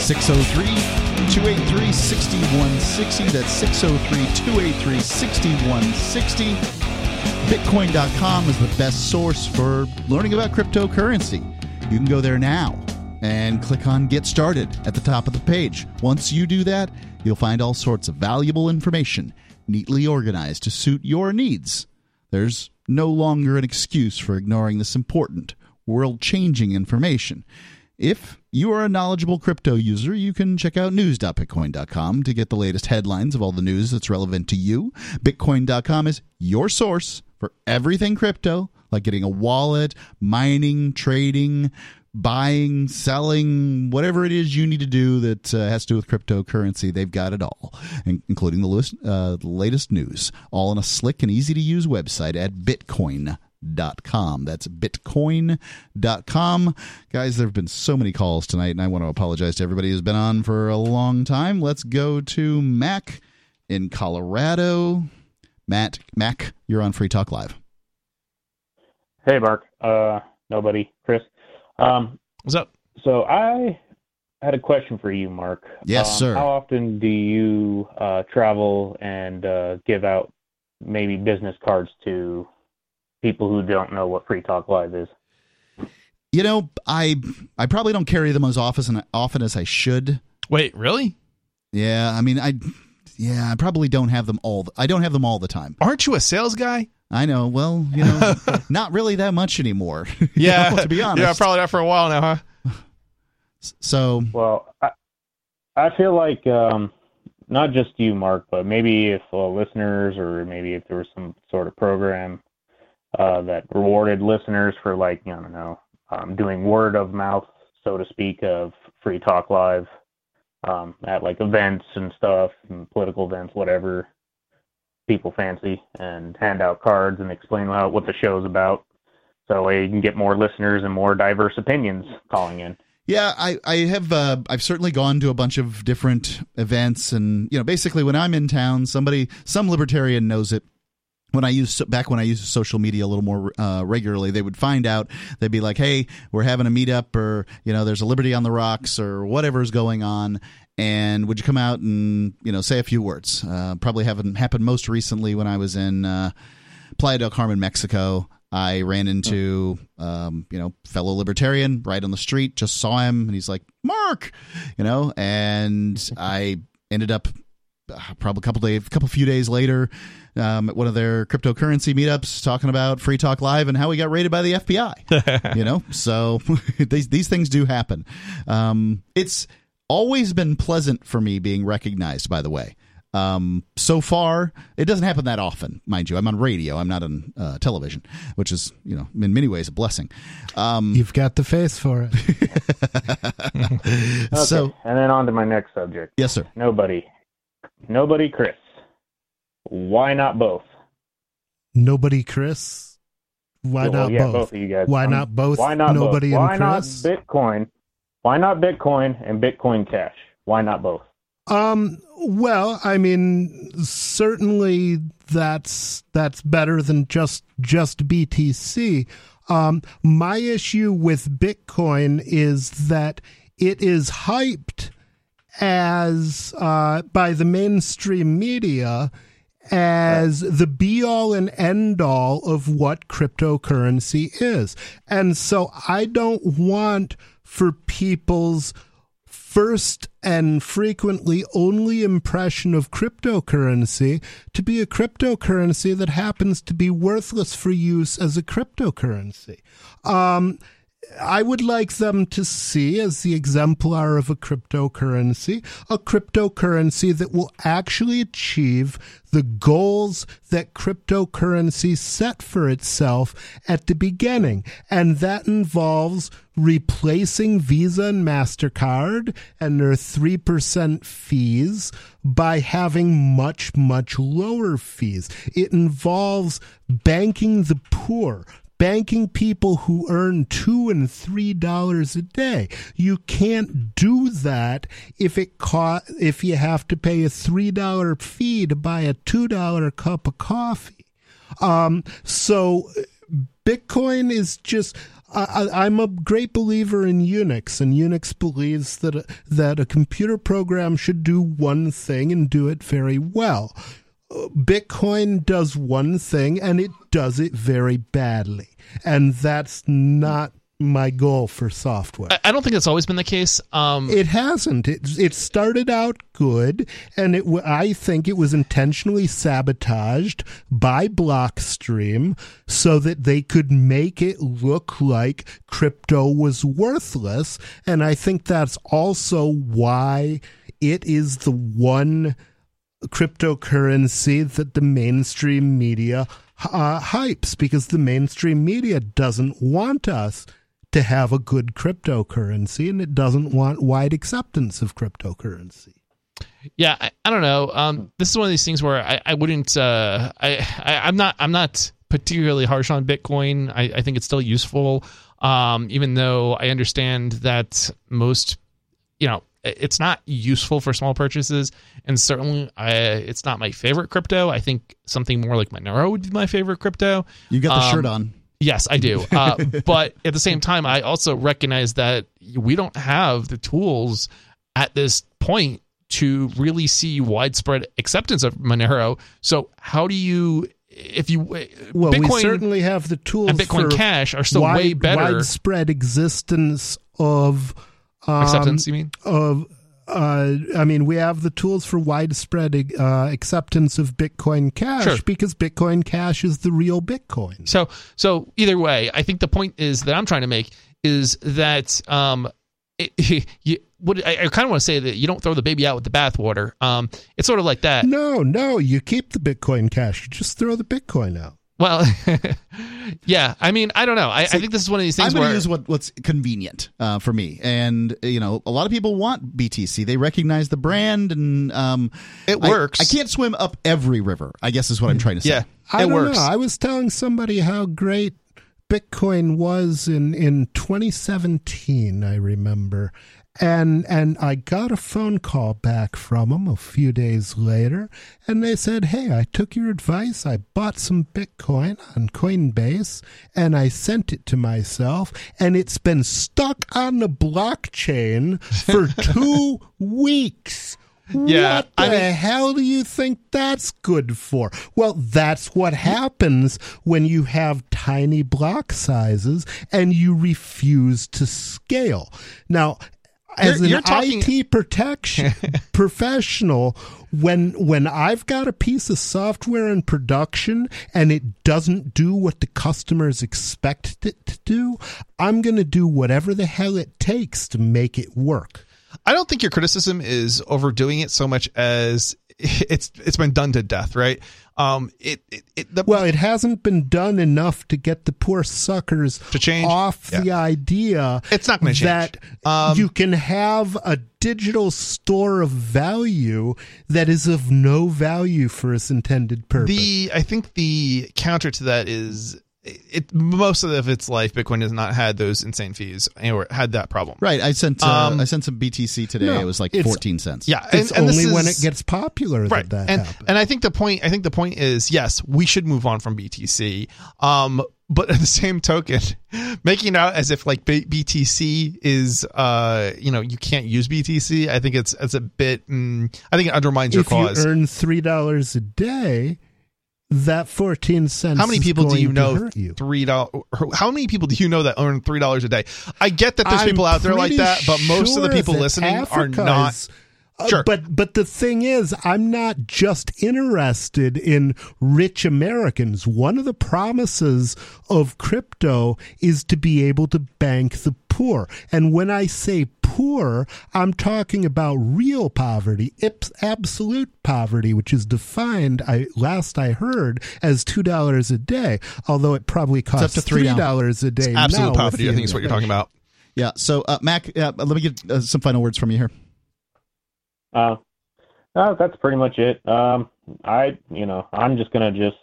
603 283 6160. That's 603 283 6160. Bitcoin.com is the best source for learning about cryptocurrency. You can go there now and click on Get Started at the top of the page. Once you do that, you'll find all sorts of valuable information neatly organized to suit your needs. There's no longer an excuse for ignoring this important, world changing information. If you are a knowledgeable crypto user, you can check out news.bitcoin.com to get the latest headlines of all the news that's relevant to you. Bitcoin.com is your source for everything crypto, like getting a wallet, mining, trading, buying, selling, whatever it is you need to do that uh, has to do with cryptocurrency. They've got it all, including the, uh, the latest news, all on a slick and easy to use website at Bitcoin dot com that's bitcoin.com guys there have been so many calls tonight and i want to apologize to everybody who's been on for a long time let's go to mac in colorado matt mac you're on free talk live Hey, Mark. Uh, nobody. Chris. Um, What's up? So I had a question for you, Mark. Yes, Um, sir. How often do you uh, travel and uh, give out maybe business cards to people who don't know what Free Talk Live is? you know i i probably don't carry them as often often as i should Wait, really? yeah i mean i yeah i probably don't have them all i don't have them all the time. Aren't you a sales guy? i know. Well you know not really that much anymore. You Yeah, know, to be honest. Yeah, probably not for a while now, huh? so Well, I, I feel like um, not just you, Mark, but maybe if uh, listeners or maybe if there was some sort of program uh, that rewarded listeners for like I don't know um, doing word of mouth, so to speak, of Free Talk Live um, at like events and stuff, and political events, whatever people fancy, and hand out cards and explain how, what the show's about. So you can get more listeners and more diverse opinions calling in. Yeah, I, I have uh, I've certainly gone to a bunch of different events, and you know, basically when I'm in town, somebody some libertarian knows it. When I use back when I used social media a little more uh, regularly, they would find out. They'd be like, "Hey, we're having a meetup, or you know, there's a Liberty on the Rocks, or whatever's going on." And would you come out and you know say a few words? Uh, probably haven't happened most recently when I was in uh, Playa del Carmen, Mexico. I ran into um, you know fellow libertarian right on the street. Just saw him, and he's like Mark, you know, and I ended up probably a couple days, a couple few days later um, at one of their cryptocurrency meetups, talking about Free Talk Live and how we got raided by the FBI. you know, so these these things do happen. Um, it's always been pleasant for me being recognized. By the way. Um, so far, it doesn't happen that often, mind you. I'm on radio. I'm not on uh, television, which is, you know, in many ways a blessing. Um, You've got the face for it. Okay. So, and then on to my next subject. yes, sir. Nobody. Nobody, Chris. Why not both? Nobody, Chris. Why Well, not yeah, both? both of you guys. Why Um, not both? Why not Nobody both? and Why not Bitcoin? Why not Bitcoin and Bitcoin Cash? Why not both? Um, well, I mean, certainly that's that's better than just just BTC. Um, my issue with Bitcoin is that it is hyped as uh, by the mainstream media as the be all and end all of what cryptocurrency is. And so I don't want for people's first and frequently only impression of cryptocurrency to be a cryptocurrency that happens to be worthless for use as a cryptocurrency. Um, I would like them to see, as the exemplar of a cryptocurrency, a cryptocurrency that will actually achieve the goals that cryptocurrency set for itself at the beginning. And that involves replacing Visa and MasterCard and their 3% fees by having much, much lower fees. It involves banking the poor banking people who earn two and three dollars a day. You can't do that if it co- if you have to pay a three dollar fee to buy a two dollar cup of coffee. Um, so Bitcoin is just. I, I'm a great believer in Unix, and Unix believes that a, that a computer program should do one thing and do it very well. Bitcoin does one thing and it does it very badly. And that's not my goal for software. I, I don't think that's always been the case. Um, it hasn't. It, it started out good, and it I think it was intentionally sabotaged by Blockstream so that they could make it look like crypto was worthless. And I think that's also why it is the one cryptocurrency that the mainstream media uh, hypes because the mainstream media doesn't want us to have a good cryptocurrency and it doesn't want wide acceptance of cryptocurrency. Yeah, I, I don't know. Um, this is one of these things where I, I wouldn't. Uh, I, I am not. I'm not particularly harsh on Bitcoin. I, I think it's still useful, um, even though I understand that most, you know, it's not useful for small purchases, and certainly I, it's not my favorite crypto. I think something more like Monero would be my favorite crypto. You got the Um, shirt on. Yes, I do. Uh, but at the same time, I also recognize that we don't have the tools at this point to really see widespread acceptance of Monero. So how do you, if you, Well, Bitcoin we certainly have the tools and Bitcoin Cash are still wide- way better. widespread existence of um, Acceptance, you mean? of uh, I mean, we have the tools for widespread uh, acceptance of Bitcoin Cash Sure. because Bitcoin Cash is the real Bitcoin. So so either way, I think the point is that I'm trying to make is that um, it, you, what I, I kind of want to say that you don't throw the baby out with the bathwater. Um, it's sort of like that. No, no, you keep the Bitcoin Cash. You just throw the Bitcoin out. Well, yeah. I mean, I don't know. I, I think this is one of these things. I'm going to use what, what's convenient uh, for me, and you know, a lot of people want BTC. They recognize the brand, and um, it works. I, can't swim up every river. I guess is what I'm trying to say. Yeah, I don't know. I was telling somebody how great Bitcoin was in in 2017. I remember, and and I got a phone call back from them a few days later, and they said, "Hey, I took your advice. I bought some Bitcoin on Coinbase, and I sent it to myself, and it's been stuck on the blockchain for two weeks." Yeah, what the I mean- hell do you think that's good for? Well, that's what happens when you have tiny block sizes and you refuse to scale. Now, as You're- an you're talking- IT protection professional, when when I've got a piece of software in production and it doesn't do what the customers expect it to do, I'm going to do whatever the hell it takes to make it work. I don't think your criticism is overdoing it so much as it's it's been done to death, right? Um, it, it, it the, well, it hasn't been done enough to get the poor suckers to change off the idea. It's not going to change. that you can have a digital store of value that is of no value for its intended purpose. The I think the counter to that is it most of its life, Bitcoin has not had those insane fees or had that problem. Right. I sent uh, Um, I sent some BTC today. No, it was like 14 cents. Yeah, It's and, and this only when is- it gets popular right. that that and happens. and I think the point I think the point is yes, we should move on from BTC. Um, but at the same token, making it out as if like B- BTC is uh you know you can't use BTC, I think it's it's a bit. Mm, I think it undermines your if cause. you earn three dollars a day, that fourteen cents. how many people do you know you? three dollars? How many people do you know that earn three dollars a day? I get that there's I'm people out there like that, but most of the people listening are not. uh, Sure. but but the thing is, I'm not just interested in rich Americans. One of the promises of crypto is to be able to bank the poor, and when I say poor, I'm talking about real poverty, ips- absolute poverty, which is defined. I last I heard as two dollars a day, although it probably costs up costs to three dollars a day. Absolute now with poverty, the I think is what you're talking about. Yeah. So, uh, Mac, uh, let me get uh, some final words from you here. Uh, uh, that's pretty much it. Um, I, you know, I'm just gonna just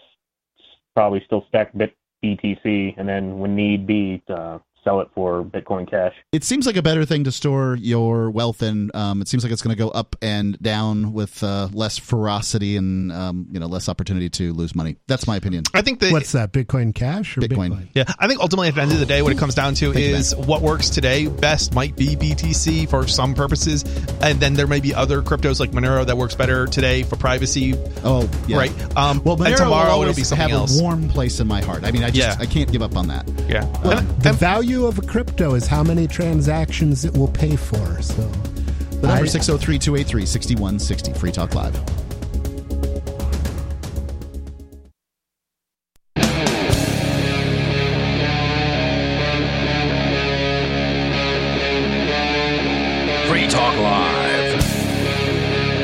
probably still stack bit BTC, and then when need be, uh, sell it for Bitcoin Cash. It seems like a better thing to store your wealth in. Um, it seems like it's going to go up and down with uh, less ferocity and um, you know less opportunity to lose money. That's my opinion. I think that What's that? Bitcoin Cash or Bitcoin. Bitcoin? Yeah, I think ultimately at the end of the day, what it comes down to Thank you, is what works today best might be BTC for some purposes, and then there may be other cryptos like Monero that works better today for privacy. Oh, yeah. Right. Um, Well, and Monero tomorrow will it'll be something have else. a warm place in my heart. I mean, I just Yeah. I can't give up on that. yeah. Well, And- The and- value of a crypto is how many transactions it will pay for. So The number I- 603 283 6160. Free Talk Live. Free Talk Live.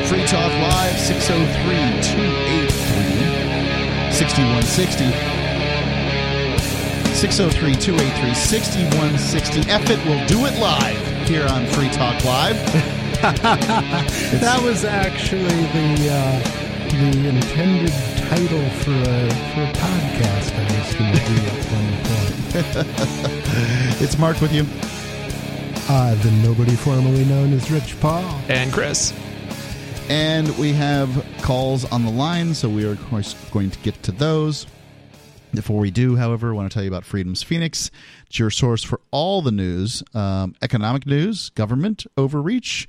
Free Talk Live 603 283 6160. 603 283 6160. F it, we'll do it live here on Free Talk Live. that was actually the uh, the intended title for a for a podcast I was going to do at one point. It's Mark with you. Uh, the nobody formerly known as Rich Paul. and Chris. And we have calls on the line, so we are, of course, going to get to those. Before we do, however, I want to tell you about Freedom's Phoenix. It's your source for all the news um, economic news, government overreach,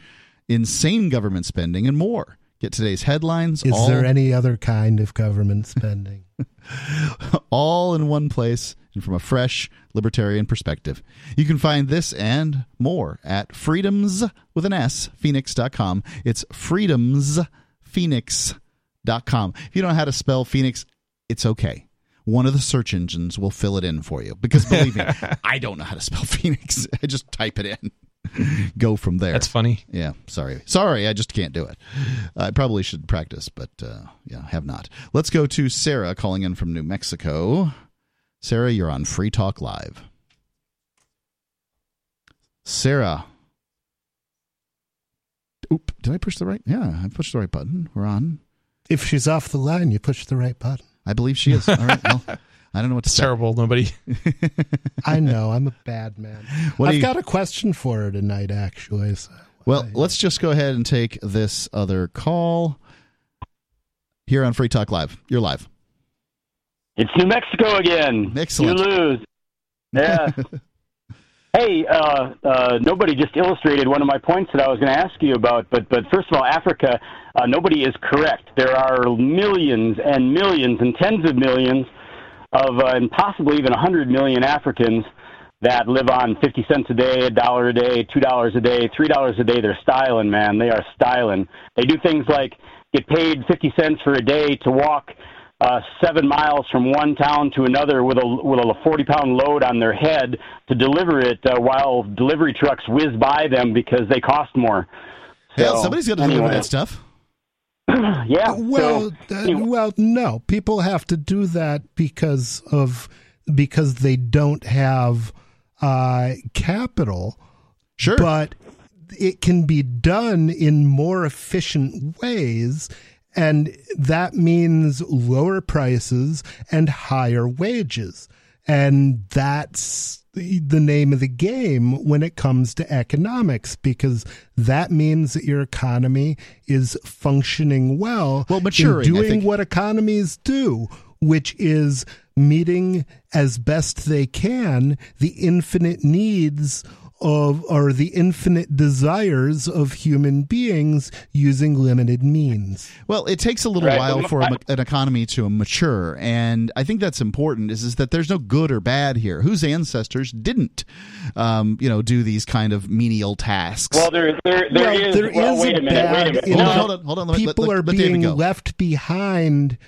insane government spending, and more. Get today's headlines. Is all, there any other kind of government spending? all in one place and from a fresh libertarian perspective. You can find this and more at freedoms with an S, phoenix.com. It's freedomsphoenix.com. If you don't know how to spell Phoenix, it's okay. One of the search engines will fill it in for you because believe me, I don't know how to spell Phoenix. I just type it in. Go from there. That's funny. Yeah, sorry. Sorry, I just can't do it. I probably should practice, but uh, yeah, have not. Let's go to Sarah calling in from New Mexico. Sarah, you're on Free Talk Live. Sarah. Oop, did I push the right? Yeah, I pushed the right button. We're on. if she's off the line, you push the right button. I believe she is. All right. Well, I don't know what to It's say. terrible. Nobody. I know I'm a bad man. What I've you- got a question for her tonight, actually. So Well, let's just go ahead and take this other call here on Free Talk Live. You're live. It's New Mexico again. Excellent. You lose. Yeah. hey, uh, uh, nobody just illustrated one of my points that I was going to ask you about. But but first of all, Africa, uh, nobody is correct. There are millions and millions and tens of millions of, uh, and possibly even a hundred million Africans that live on fifty cents a day, a dollar a day, two dollars a day, three dollars a day. They're styling, man. They are styling. They do things like get paid fifty cents for a day to walk uh, seven miles from one town to another with a with a forty pound load on their head to deliver it, uh, while delivery trucks whiz by them because they cost more. Hell, So, somebody's got to deliver that stuff. yeah. Well, so, uh, well, no. People have to do that because of because they don't have uh, capital. Sure, but it can be done in more efficient ways. And that means lower prices and higher wages. And that's the name of the game when it comes to economics because that means that your economy is functioning well, Well, maturing, in doing what economies do, which is meeting as best they can the infinite needs of or the infinite desires of human beings using limited means. Well, it takes a little Right, while for a I- ma- an economy to mature, and I think that's important. Is is that there's no good or bad here. Whose ancestors didn't, um, you know, do these kind of menial tasks? Well, there, there, there well, is. there well, is wait a minute. bad Wait a minute. in No, that hold on, hold on. Let- People let- are let David being left behind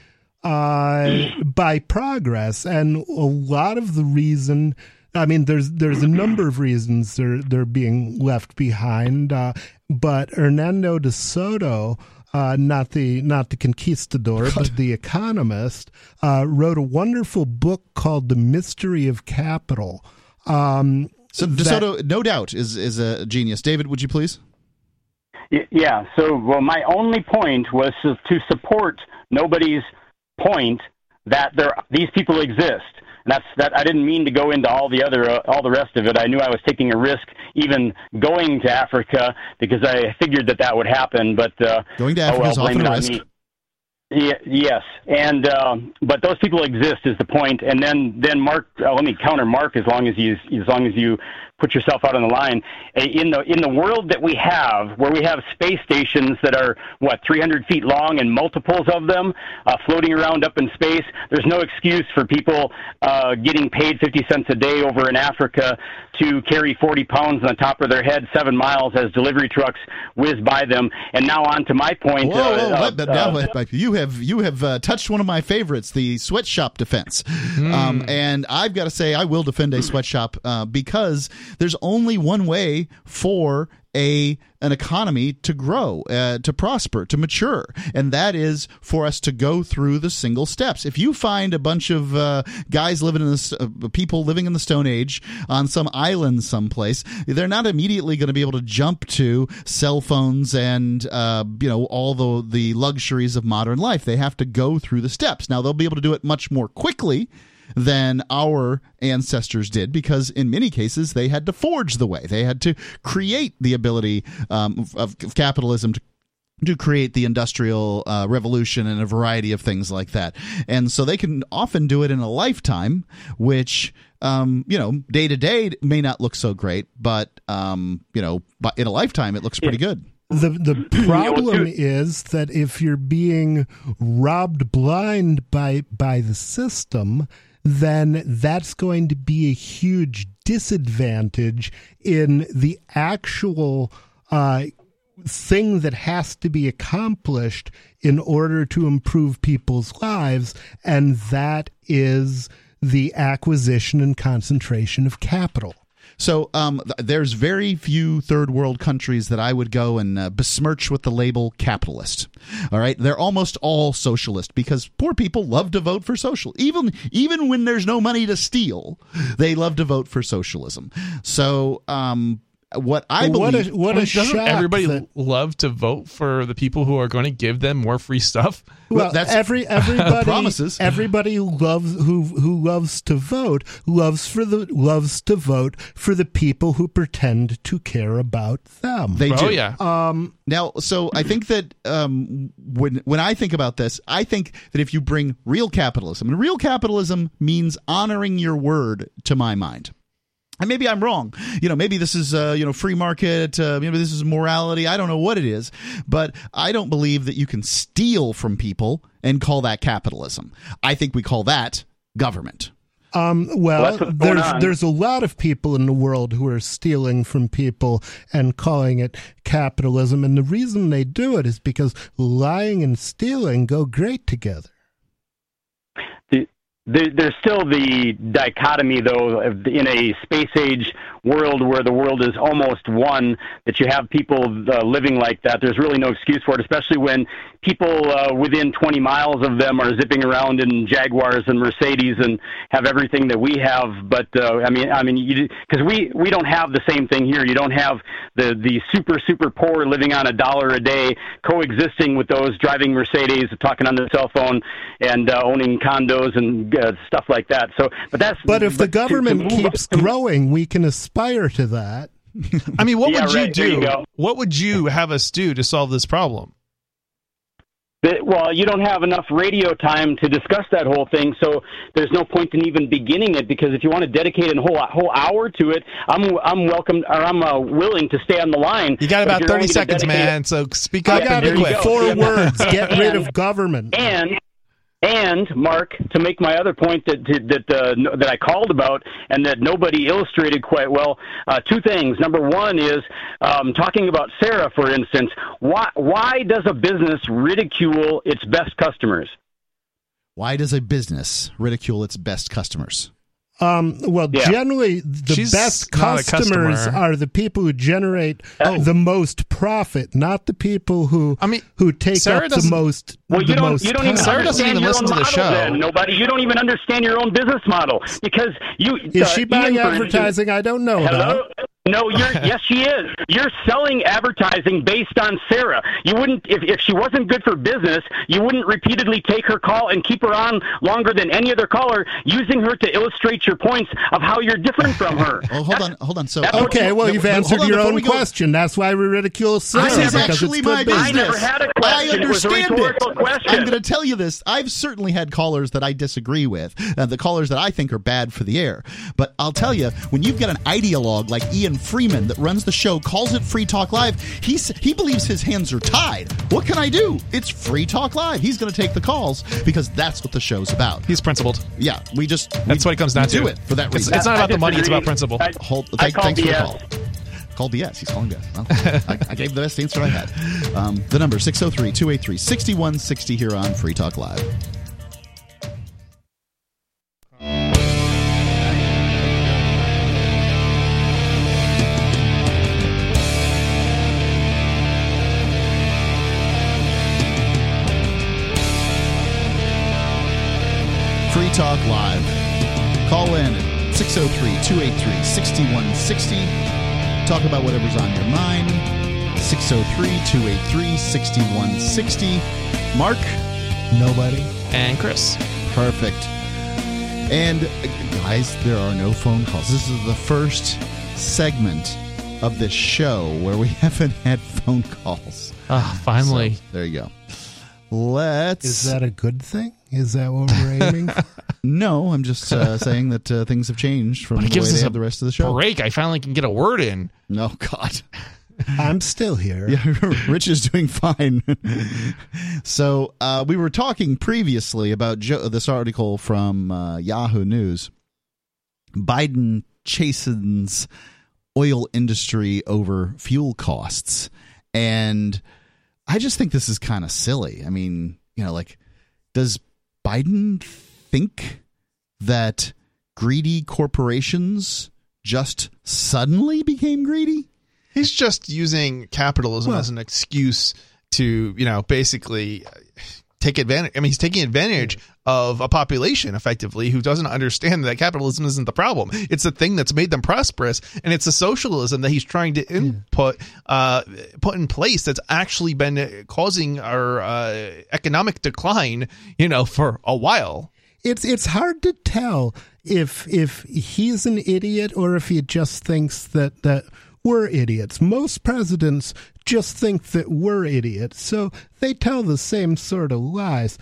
uh, by progress, and a lot of the reason. I mean, there's there's a number of reasons they're they're being left behind, uh, but Hernando de Soto. Uh, not the not the conquistador, but the economist, uh, wrote a wonderful book called "The Mystery of Capital." Um, so that- DeSoto, no doubt, is is a genius. David, would you please? Yeah. So, well, my only point was to, to support nobody's point that there these people exist. That's that. I didn't mean to go into all the other uh, all the rest of it. I knew I was taking a risk even going to Africa because I figured that that would happen. But uh, Going to oh, Africa well, is often a risk. me. Ye- yes, and um, but those people exist is the point. And then then Mark, uh, let me counter Mark as long as you as long as you put yourself out on the line. In the in the world that we have, where we have space stations that are what 300 feet long and multiples of them uh, floating around up in space, there's no excuse for people uh, getting paid 50 cents a day over in Africa to carry 40 pounds on the top of their head seven miles as delivery trucks whiz by them. And now on to my point. Whoa, uh, whoa, uh, but now uh, you have you have uh, touched one of my favorites, the sweatshop defense. Hmm. Um, and I've got to say, I will defend a sweatshop uh, because there's only one way for a an economy to grow, uh, to prosper, to mature, and that is for us to go through the single steps. If you find a bunch of uh, guys living in the uh, people living in the Stone Age on some island someplace, they're not immediately going to be able to jump to cell phones and uh, you know all the the luxuries of modern life. They have to go through the steps. Now they'll be able to do it much more quickly than our ancestors did because in many cases they had to forge the way they had to create the ability um, of, of capitalism to to create the industrial uh, revolution and a variety of things like that. And so they can often do it in a lifetime, which, um, you know, day to day may not look so great, but, um, you know, but in a lifetime, it looks pretty good. The the problem is that if you're being robbed blind by by the system, then that's going to be a huge disadvantage in the actual uh, thing that has to be accomplished in order to improve people's lives, and that is the acquisition and concentration of capital. So um, th- there's very few third world countries that I would go and uh, besmirch with the label capitalist. All right, they're almost all socialist because poor people love to vote for social. Even even when there's no money to steal, they love to vote for socialism. So um, what I What believe, a- what a Doesn't shock everybody that- love to vote for the people who are going to give them more free stuff? Well, that's every everybody promises. everybody who loves who who loves to vote loves for the loves to vote for the people who pretend to care about them. They Oh, do. yeah. Um, Now, so I think that um, when when I think about this, I think that if you bring real capitalism, and real capitalism means honoring your word, to my mind. And maybe I'm wrong. You know, maybe this is uh, you know free market. Uh, maybe this is morality. I don't know what it is, but I don't believe that you can steal from people and call that capitalism. I think we call that government. Um, Well, well, that's what's going there's on. there's a lot of people in the world who are stealing from people and calling it capitalism, and the reason they do it is because lying and stealing go great together. The, there, there's still the dichotomy, though, in a space age world where the world is almost one, that you have people uh, living like that. There's really no excuse for it, especially when people uh, within 20 miles of them are zipping around in Jaguars and Mercedes and have everything that we have. But uh, I mean, I mean, because we we don't have the same thing here. You don't have the the super super poor living on a dollar a day coexisting with those driving Mercedes, talking on their cell phone, and uh, owning condos and uh, stuff like that. So, but that's But if the to- to government move- keeps growing, we can aspire to that. I mean, what Yeah, would you right, there you do? go. what would you have us do to solve this problem? well, you don't have enough radio time to discuss that whole thing, so there's no point in even beginning it. Because if you want to dedicate a whole whole hour to it, I'm I'm welcome or I'm uh, willing to stay on the line. You got about 30 seconds, dedicate- man. So speak I up got and it. be quick. Four words: get rid And- of government. And and Mark, to make my other point that that uh, that I called about and that nobody illustrated quite well, uh, two things. Number one is um, talking about Sarah, for instance. Why why does a business ridicule its best customers? Why does a business ridicule its best customers? Um, well, Yeah. generally, the She's best customers customer. are the people who generate Oh. the most profit, not the people who I mean, who take Sarah up the most. Well, the you don't. You don't even. Sarah understand even your listen own to the model show. Then. Nobody. You don't even understand your own business model because you. Is uh, she buying Ian, for instance- advertising? I don't know Hello. about. No, you're yes, she is. You're selling advertising based on Sarah. You wouldn't if if she wasn't good for business, you wouldn't repeatedly take her call and keep her on longer than any other caller, using her to illustrate your points of how you're different from her. Oh, hold on, hold on. So Okay, well, you've answered on, your own we go- question. That's why we ridicule Sarah This is actually my business. business. I never had a I question. It was a understand rhetorical it. question. I'm going to tell you this. I've certainly had callers that I disagree with, uh, the callers that I think are bad for the air. But I'll tell you, when you've got an ideologue like Ian Freeman that runs the show, calls it Free Talk Live, he he believes his hands are tied. What can I do? It's Free Talk Live. He's going to take the calls because that's what the show's about. He's principled. Yeah, we just That's we, what it comes down we do to. it for that It's, reason. it's not I about the money; it's about principle. I- Hold, I thank, call thanks for the BS. call. Call DS. He's calling back. Well, I, I gave the best answer I had. Um, the number 603 283 6160 here on Free Talk Live. Talk Live. Call in at 603 283 6160. Talk about whatever's on your mind. 603 283 6160. Mark? Nobody. And Chris. Perfect. And guys, there are no phone calls. This is the first segment of this show where we haven't had phone calls. Ah, finally. So, there you go. Let's. Is that a good thing? Is that what we're aiming for? No, I'm just uh, saying that uh, things have changed from But the it way gives they us have the rest of the show. break. I finally can get a word in. No, God. I'm still here. Yeah, Rich is doing fine. so uh, we were talking previously about jo- this article from uh, Yahoo News. Biden chastens oil industry over fuel costs, and I just think this is kind of silly. I mean, you know, like, does Biden think that greedy corporations just suddenly became greedy? He's just using capitalism Well- as an excuse to, you know, basically take advantage. I mean, he's taking advantage of a population effectively who doesn't understand that capitalism isn't the problem. It's the thing that's made them prosperous, and it's the socialism that he's trying to input, uh, put in place that's actually been causing our uh, economic decline, you know, for a while. It's it's hard to tell if if he's an idiot or if he just thinks that that we're idiots. Most presidents just think that we're idiots, so they tell the same sort of lies.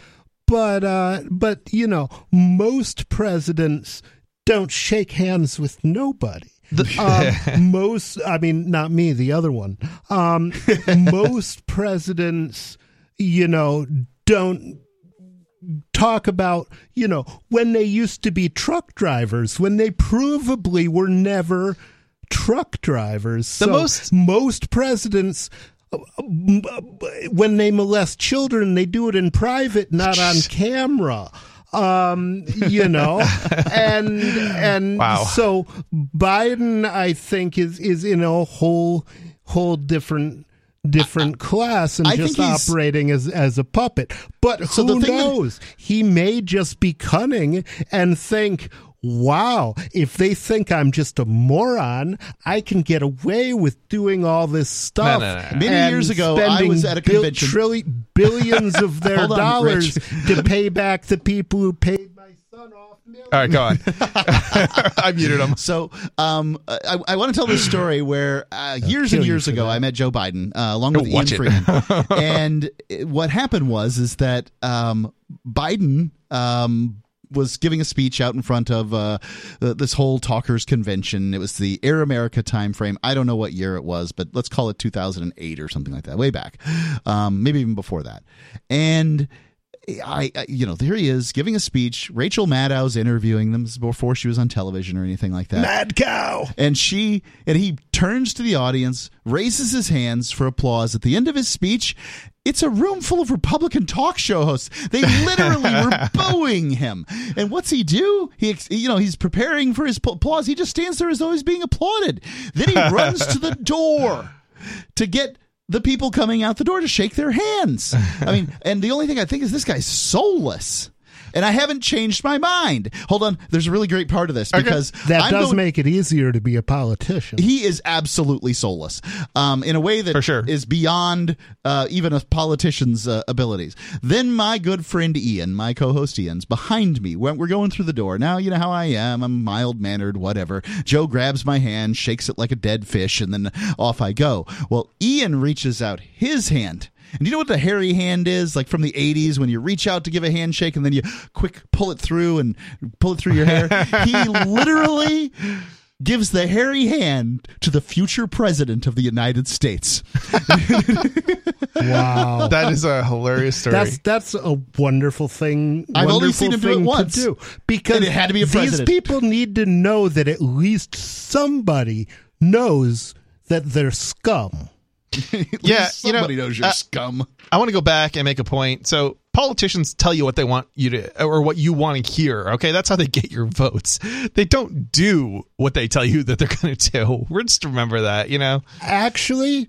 But uh, but you know, most presidents don't shake hands with nobody. um, most, I mean, not me, the other one. Um, most presidents, you know, don't talk about, you know, when they used to be truck drivers, when they provably were never truck drivers. The So most- most presidents uh, when they molest children, they do it in private, not on camera. Um, you know, and and Wow. so Biden, I think, is is in a whole whole different different class and I just operating as as a puppet. But So who the thing that- knows? he may just be cunning and think. Wow, if they think I'm just a moron, I can get away with doing all this stuff. no, no. Many and years ago, I was at a bil- convention. trilli- billions of their on, dollars Rich. to pay back the people who paid my son off. All right, go on. I muted him. So, um, I, I want to tell this story where uh, years and years ago, that. I met Joe Biden uh, along Oh, with Ian watch. Freeman, and it- what happened was is that um, Biden. Um, was giving a speech out in front of uh, this whole talkers convention. It was the Air America time frame. I don't know what year it was, but let's call it 2008 or something like that, way back, um, maybe even before that. And I, I, you know, there he is giving a speech. Rachel Maddow's interviewing them before she was on television or anything like that. Mad cow. And she and he turns to the audience, raises his hands for applause. At the end of his speech, it's a room full of Republican talk show hosts. They literally were booing him. And what's he do? He, you know, he's preparing for his applause. He just stands there as though he's being applauded. Then he runs to the door to get the people coming out the door to shake their hands. I mean, and the only thing I think is this guy's soulless. And I haven't changed my mind. Hold on, there's a really great part of this because That I'm does going- make it easier to be a politician. he is absolutely soulless um, in a way that For sure. is beyond uh, even a politician's uh, abilities. Then my good friend Ian, my co-host Ian's behind me. When we're going through the door now, you know how I am. I'm mild mannered, whatever. Joe grabs my hand, shakes it like a dead fish, and then off I go. Well, Ian reaches out his hand. And do you know what the hairy hand is? Like from the 80s when you reach out to give a handshake and then you quick pull it through and pull it through your hair. he literally gives the hairy hand to the future president of the United States. wow. That is a hilarious story. That's that's a wonderful thing. I've only wonderful seen him do it thing once. to do because And it had to be a these people need to know that at least somebody knows that they're scum. Yeah, you know, Somebody knows you're uh, scum. I want to go back and make a point. So politicians tell you what they want you to, or what you want to hear. Okay, that's how they get your votes. They don't do what they tell you that they're going to do. We're just remember that, you know. Actually,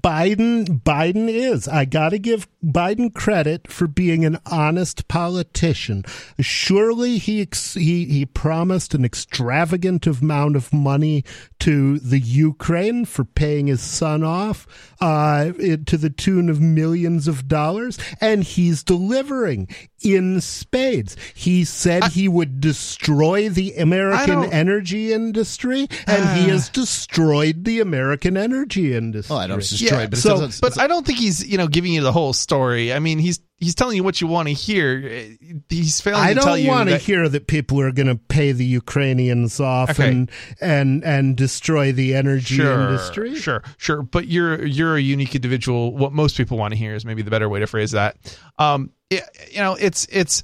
Biden Biden is. I got to give Biden credit for being an honest politician. Surely he ex- he he promised an extravagant amount of money to the Ukraine for paying his son off uh, it- to the tune of millions of dollars, and he's delivering in spades. He said he would destroy the American energy industry, and he has ah. destroyed the American energy industry. Oh, I know it's Yeah, but so, doesn't- but I don't think he's you know giving you the whole story. I mean, he's he's telling you what you want to hear. He's failing I to tell don't you want to hear that people are going to pay the Ukrainians off Okay. and and and destroy the energy sure, industry. Sure, sure. But you're you're a unique individual. What most people want to hear is maybe the better way to phrase that. Um, it, you know, it's it's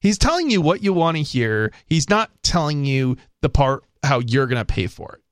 he's telling you what you want to hear. He's not telling you the part how you're going to pay for it.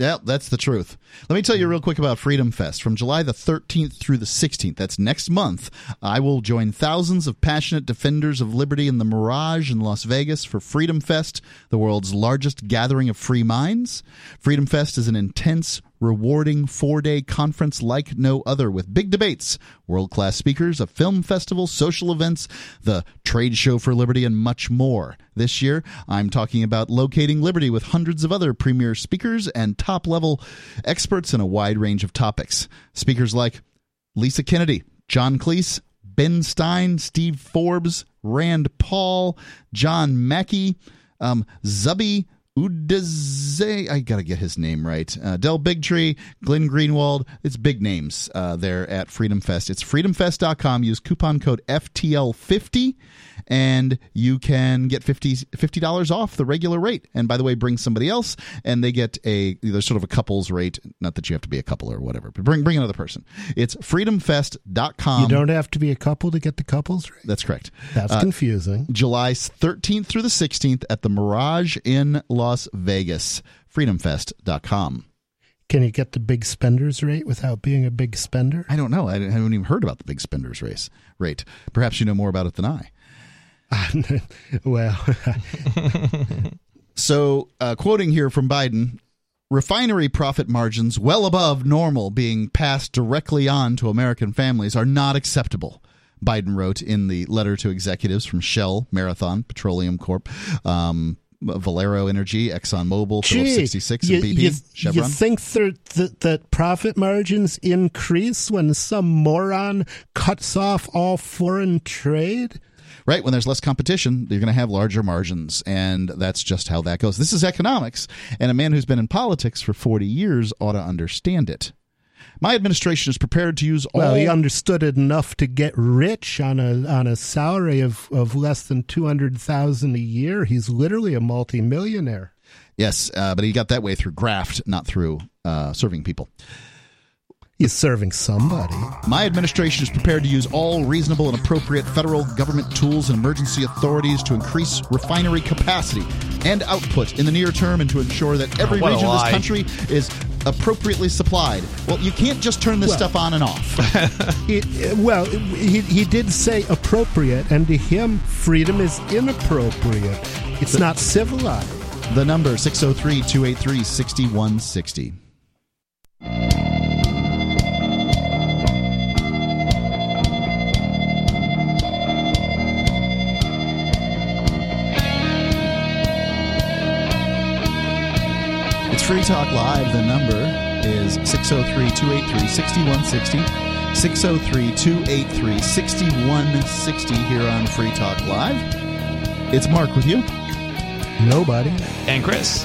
Yeah, that's the truth. Let me tell you hmm. real quick about Freedom Fest. From July the 13th through the 16th, that's next month, I will join thousands of passionate defenders of liberty in the Mirage in Las Vegas for Freedom Fest, the world's largest gathering of free minds. Freedom Fest is an intense, rewarding four day conference like no other with big debates, world class speakers, a film festival, social events, the trade show for liberty, and much more. This year, I'm talking about locating liberty with hundreds of other premier speakers and top level experts in a wide range of topics. Speakers like Lisa Kennedy, John Cleese, Ben Stein, Steve Forbes, Rand Paul, John Mackey, um, Zuby Udaze, I gotta get his name right. Uh, Del Bigtree, Glenn Greenwald. It's big names uh, there at Freedom Fest. It's freedomfest.com. Use coupon code FTL50 and you can get 50 dollars off the regular rate. And by the way, bring somebody else, and they get a there's sort of a couples rate. Not that you have to be a couple or whatever, but bring bring another person. It's freedomfest.com. You don't have to be a couple to get the couples rate. That's correct. That's Uh, confusing. July 13th through the 16th at the Mirage in Las Vegas. Freedomfest.com. Can you get the big spenders rate without being a big spender? I don't know. I haven't even heard about the big spenders race rate. Perhaps you know more about it than I. well, so uh, quoting here from Biden. Refinery profit margins well above normal being passed directly on to American families are not acceptable. Biden wrote in the letter to executives from Shell, Marathon, Petroleum Corp, um, Valero Energy, ExxonMobil, Gee, Phillips 66, you, and BP, you, Chevron. You think that, that that profit margins increase when some moron cuts off all foreign trade? Right. When there's less competition, you're going to have larger margins. And that's just how that goes. This is economics. And a man who's been in politics for 40 years ought to understand it. My administration is prepared to use all. Well, he understood it enough to get rich on a on a salary of, of less than two hundred thousand a year. He's literally a multimillionaire. Yes, uh, but he got that way through graft, not through uh, serving people. He's serving somebody. My administration is prepared to use all reasonable and appropriate federal government tools and emergency authorities to increase refinery capacity and output in the near term and to ensure that every What region of this country is appropriately supplied. Well, you can't just turn this Well- stuff on and off. It, well, he, he did say appropriate, and to him, freedom is inappropriate. It's not civilized. the number 603 283 6160. Free Talk Live. The number is 603 283 6160. 603 283 6160 here on Free Talk Live. It's Mark with you. Nobody. And Chris.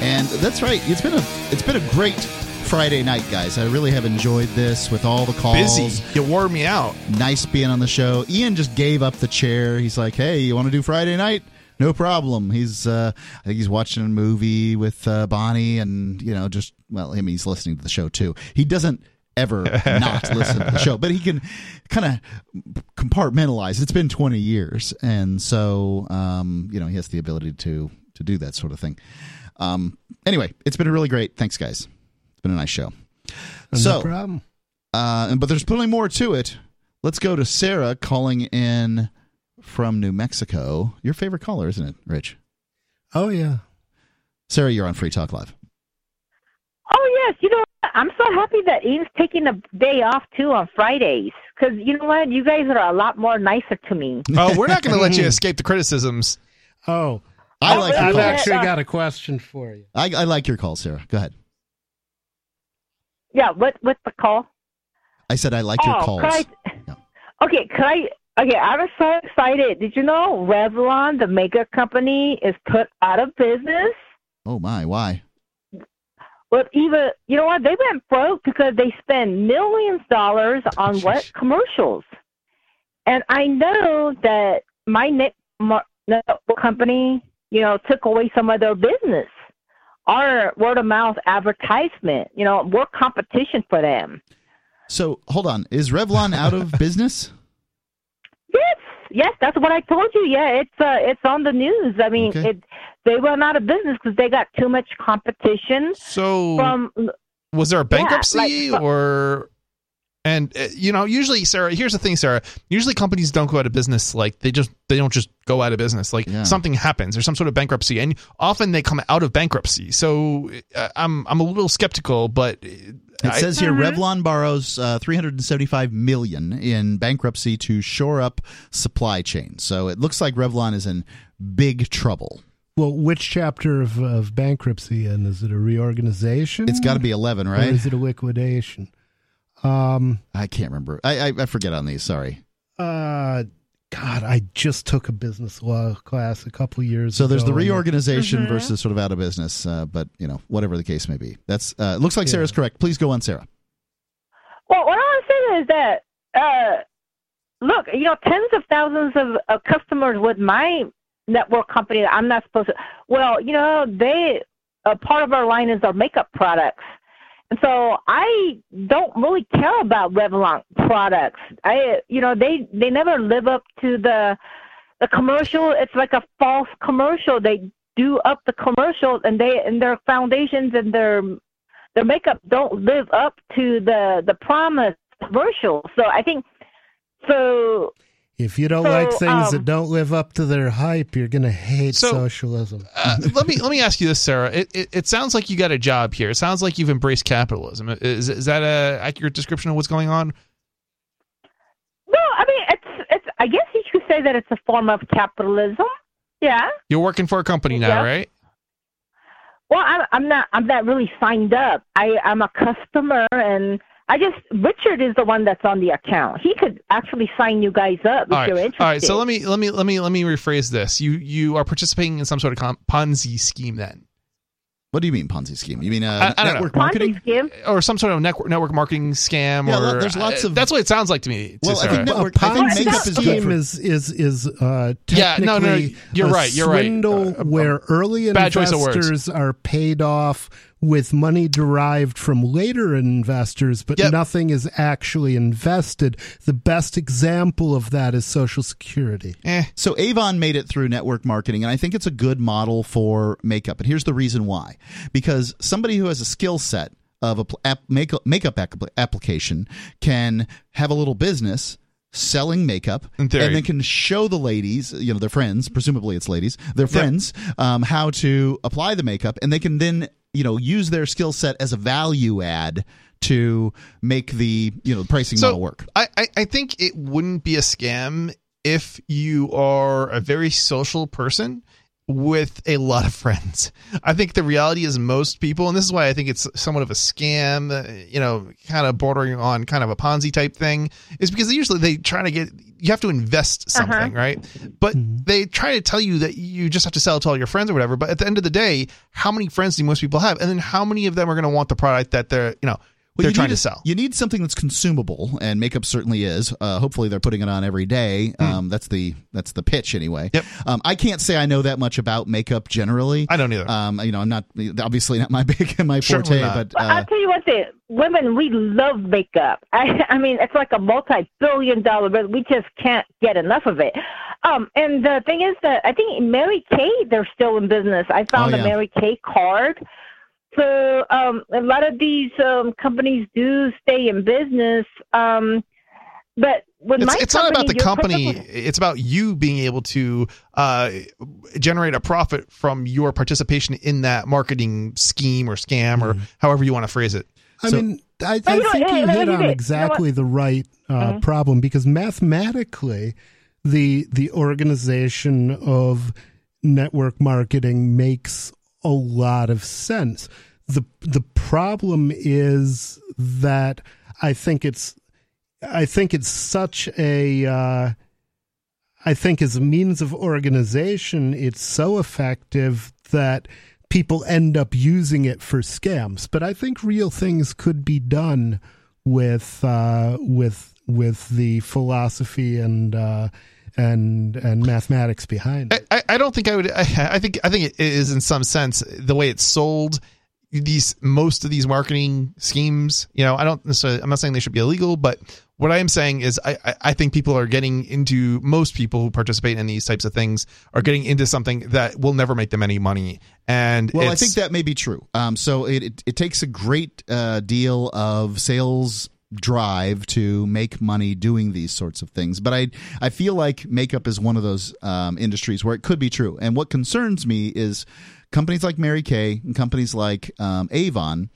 And that's right. It's been a it's been a great Friday night, guys. I really have enjoyed this with all the calls. Busy. You wore me out. Nice being on the show. Ian just gave up the chair. He's like, "Hey, you want to do Friday night?" No problem. He's uh I think he's watching a movie with uh, Bonnie and, you know, just well, I mean, he's listening to the show too. He doesn't ever not listen to the show, but he can kind of compartmentalize. It's been 20 years and so um, you know, he has the ability to to do that sort of thing. Um anyway, it's been really great. Thanks guys. It's been a nice show. No so, problem. uh, but there's plenty more to it. Let's go to Sarah calling in from New Mexico. Your favorite caller, isn't it, Rich? Oh yeah. Sarah, you're on Free Talk Live. Oh yes, you know? I'm so happy that Ian's taking a day off too on Fridays because you know what? You guys are a lot more nicer to me. Oh, we're not going to let you escape the criticisms. Oh, I like your I've calls. actually got a question for you. I, I like your call, Sarah. Go ahead. Yeah, what what's the call? I said I like your oh, calls. could I? Okay, could I? Okay, I was so excited. Did you know Revlon, the makeup company, is put out of business? Oh my, why? Well, even you know what? They went broke because they spend millions of dollars on what commercials. And I know that my net company, you know, took away some of their business. Our word of mouth advertisement, you know, we're competition for them. So hold on, is Revlon out of business? Yes, yes, that's what I told you. Yeah, it's uh, it's on the news. I mean, Okay. it they went out of business because they got too much competition So from. was there a bankruptcy like- or and uh, you know usually sarah here's the thing sarah usually companies don't go out of business like they just they don't just go out of business like Yeah. something happens there's some sort of bankruptcy and often they come out of bankruptcy so uh, i'm i'm a little skeptical but It I- says here Revlon borrows uh, 375 million in bankruptcy to shore up supply chain. So it looks like Revlon is in big trouble. Well, which chapter of, of bankruptcy? And is it a reorganization? It's got to be 11, Or right? is it a liquidation? Um, I can't remember. I, I I forget on these. Sorry. uh, God, I just took a business law class a couple years So ago. there's the reorganization Mm-hmm. versus sort of out of business, uh, but you know whatever the case may be. That's uh, looks like Yeah. Sarah's correct. Please go on, Sarah. Well, what I'm saying is that, uh, look, you know, tens of thousands of, of customers with my network company that I'm not supposed to. Well, you know, they a part of our line is our makeup products, and so I don't really care about Revlon products. I, you know, they they never live up to the the commercial. It's like a false commercial. They do up the commercials, and they and their foundations and their their makeup don't live up to the the promise commercial. So I think so If you don't So, like things um, that don't live up to their hype, you're going to hate So- socialism. Uh, let me let me ask you this, Sarah. It, it it sounds like you got a job here. It sounds like you've embraced capitalism. Is is that a accurate description of what's going on? No, I mean it's it's. I guess you could say that it's a form of capitalism. Yeah. You're working for a company now, Yeah. right? Well, I'm I'm not I'm not really signed up. I I'm a customer, and I just Richard is the one that's on the account. He could actually sign you guys up if All right. you're interested. All right. So let me let me let me let me rephrase this. You you are participating in some sort of con- Ponzi scheme then. What do you mean Ponzi scheme? You mean uh, I- I don't know. network marketing? or some sort of network network marketing scam Yeah, or there's lots uh, of- that's what it sounds like to me. to Well, I Sarah. think a network- I think Ponzi makeup is good scheme for- is is is uh, Yeah, no, no, technically you're a right, you're right. swindle where early bad choice of words. investors are paid off with money derived from later investors, but nothing is actually invested. The best example of that is Social Security. Eh. So Avon made it through network marketing, and I think it's a good model for makeup. And here's the reason why: because somebody who has a skill set of a makeup makeup application can have a little business selling makeup and then can show the ladies you know their friends presumably it's ladies their friends um, how to apply the makeup and they can then you know use their skill set as a value add to make the you know pricing model work. I, I, I think it wouldn't be a scam if you are a very social person with a lot of friends. I think the reality is most people, and this is why I think it's somewhat of a scam, uh, you know, kind of bordering on kind of a Ponzi type thing, is because usually they try to get you have to invest something, Uh-huh. right? But they try to tell you that you just have to sell it to all your friends or whatever. But at the end of the day, how many friends do most people have? And then how many of them are going to want the product that they're, you know, Well, they're you trying need to a- sell? You need something that's consumable, and makeup certainly is. Uh, hopefully, they're putting it on every day. Hmm. Um, that's the that's the pitch anyway. Yep. Um, I can't say I know that much about makeup generally. I don't either. Um, you know, I'm not obviously not my big my forte, not. but Well, uh, I'll tell you one thing. Women, we love makeup. I, I mean, it's like a multi-billion dollar, but we just can't get enough of it. Um, and the thing is that I think Mary Kay, they're still in business. I found Oh, a. Mary Kay card. So um, a lot of these um, companies do stay in business. Um, but with it's, my it's not about the company perfectly- it's about you being able to uh, generate a profit from your participation in that marketing scheme or scam or however you want to phrase it I mean, I, I you think hey, you let hit on this. You know exactly the right uh, Mhm. problem because mathematically, the the organization of network marketing makes a lot of sense. the The problem is that I think it's I think it's such a uh, I think as a means of organization, it's so effective that people end up using it for scams. But I think real things could be done with uh, with with the philosophy and uh, and and mathematics behind it. I, I don't think I would. I, I think I think it is in some sense the way it's sold. These most of these marketing schemes, you know, I don't necessarily. I'm not saying they should be illegal, but what I am saying is, I, I, I think people are getting into most people who participate in these types of things are getting into something that will never make them any money. And Well, I think that may be true. Um, so it, it, it takes a great uh, deal of sales drive to make money doing these sorts of things. But I I feel like makeup is one of those um, industries where it could be true. And what concerns me is companies like Mary Kay and companies like um, Avon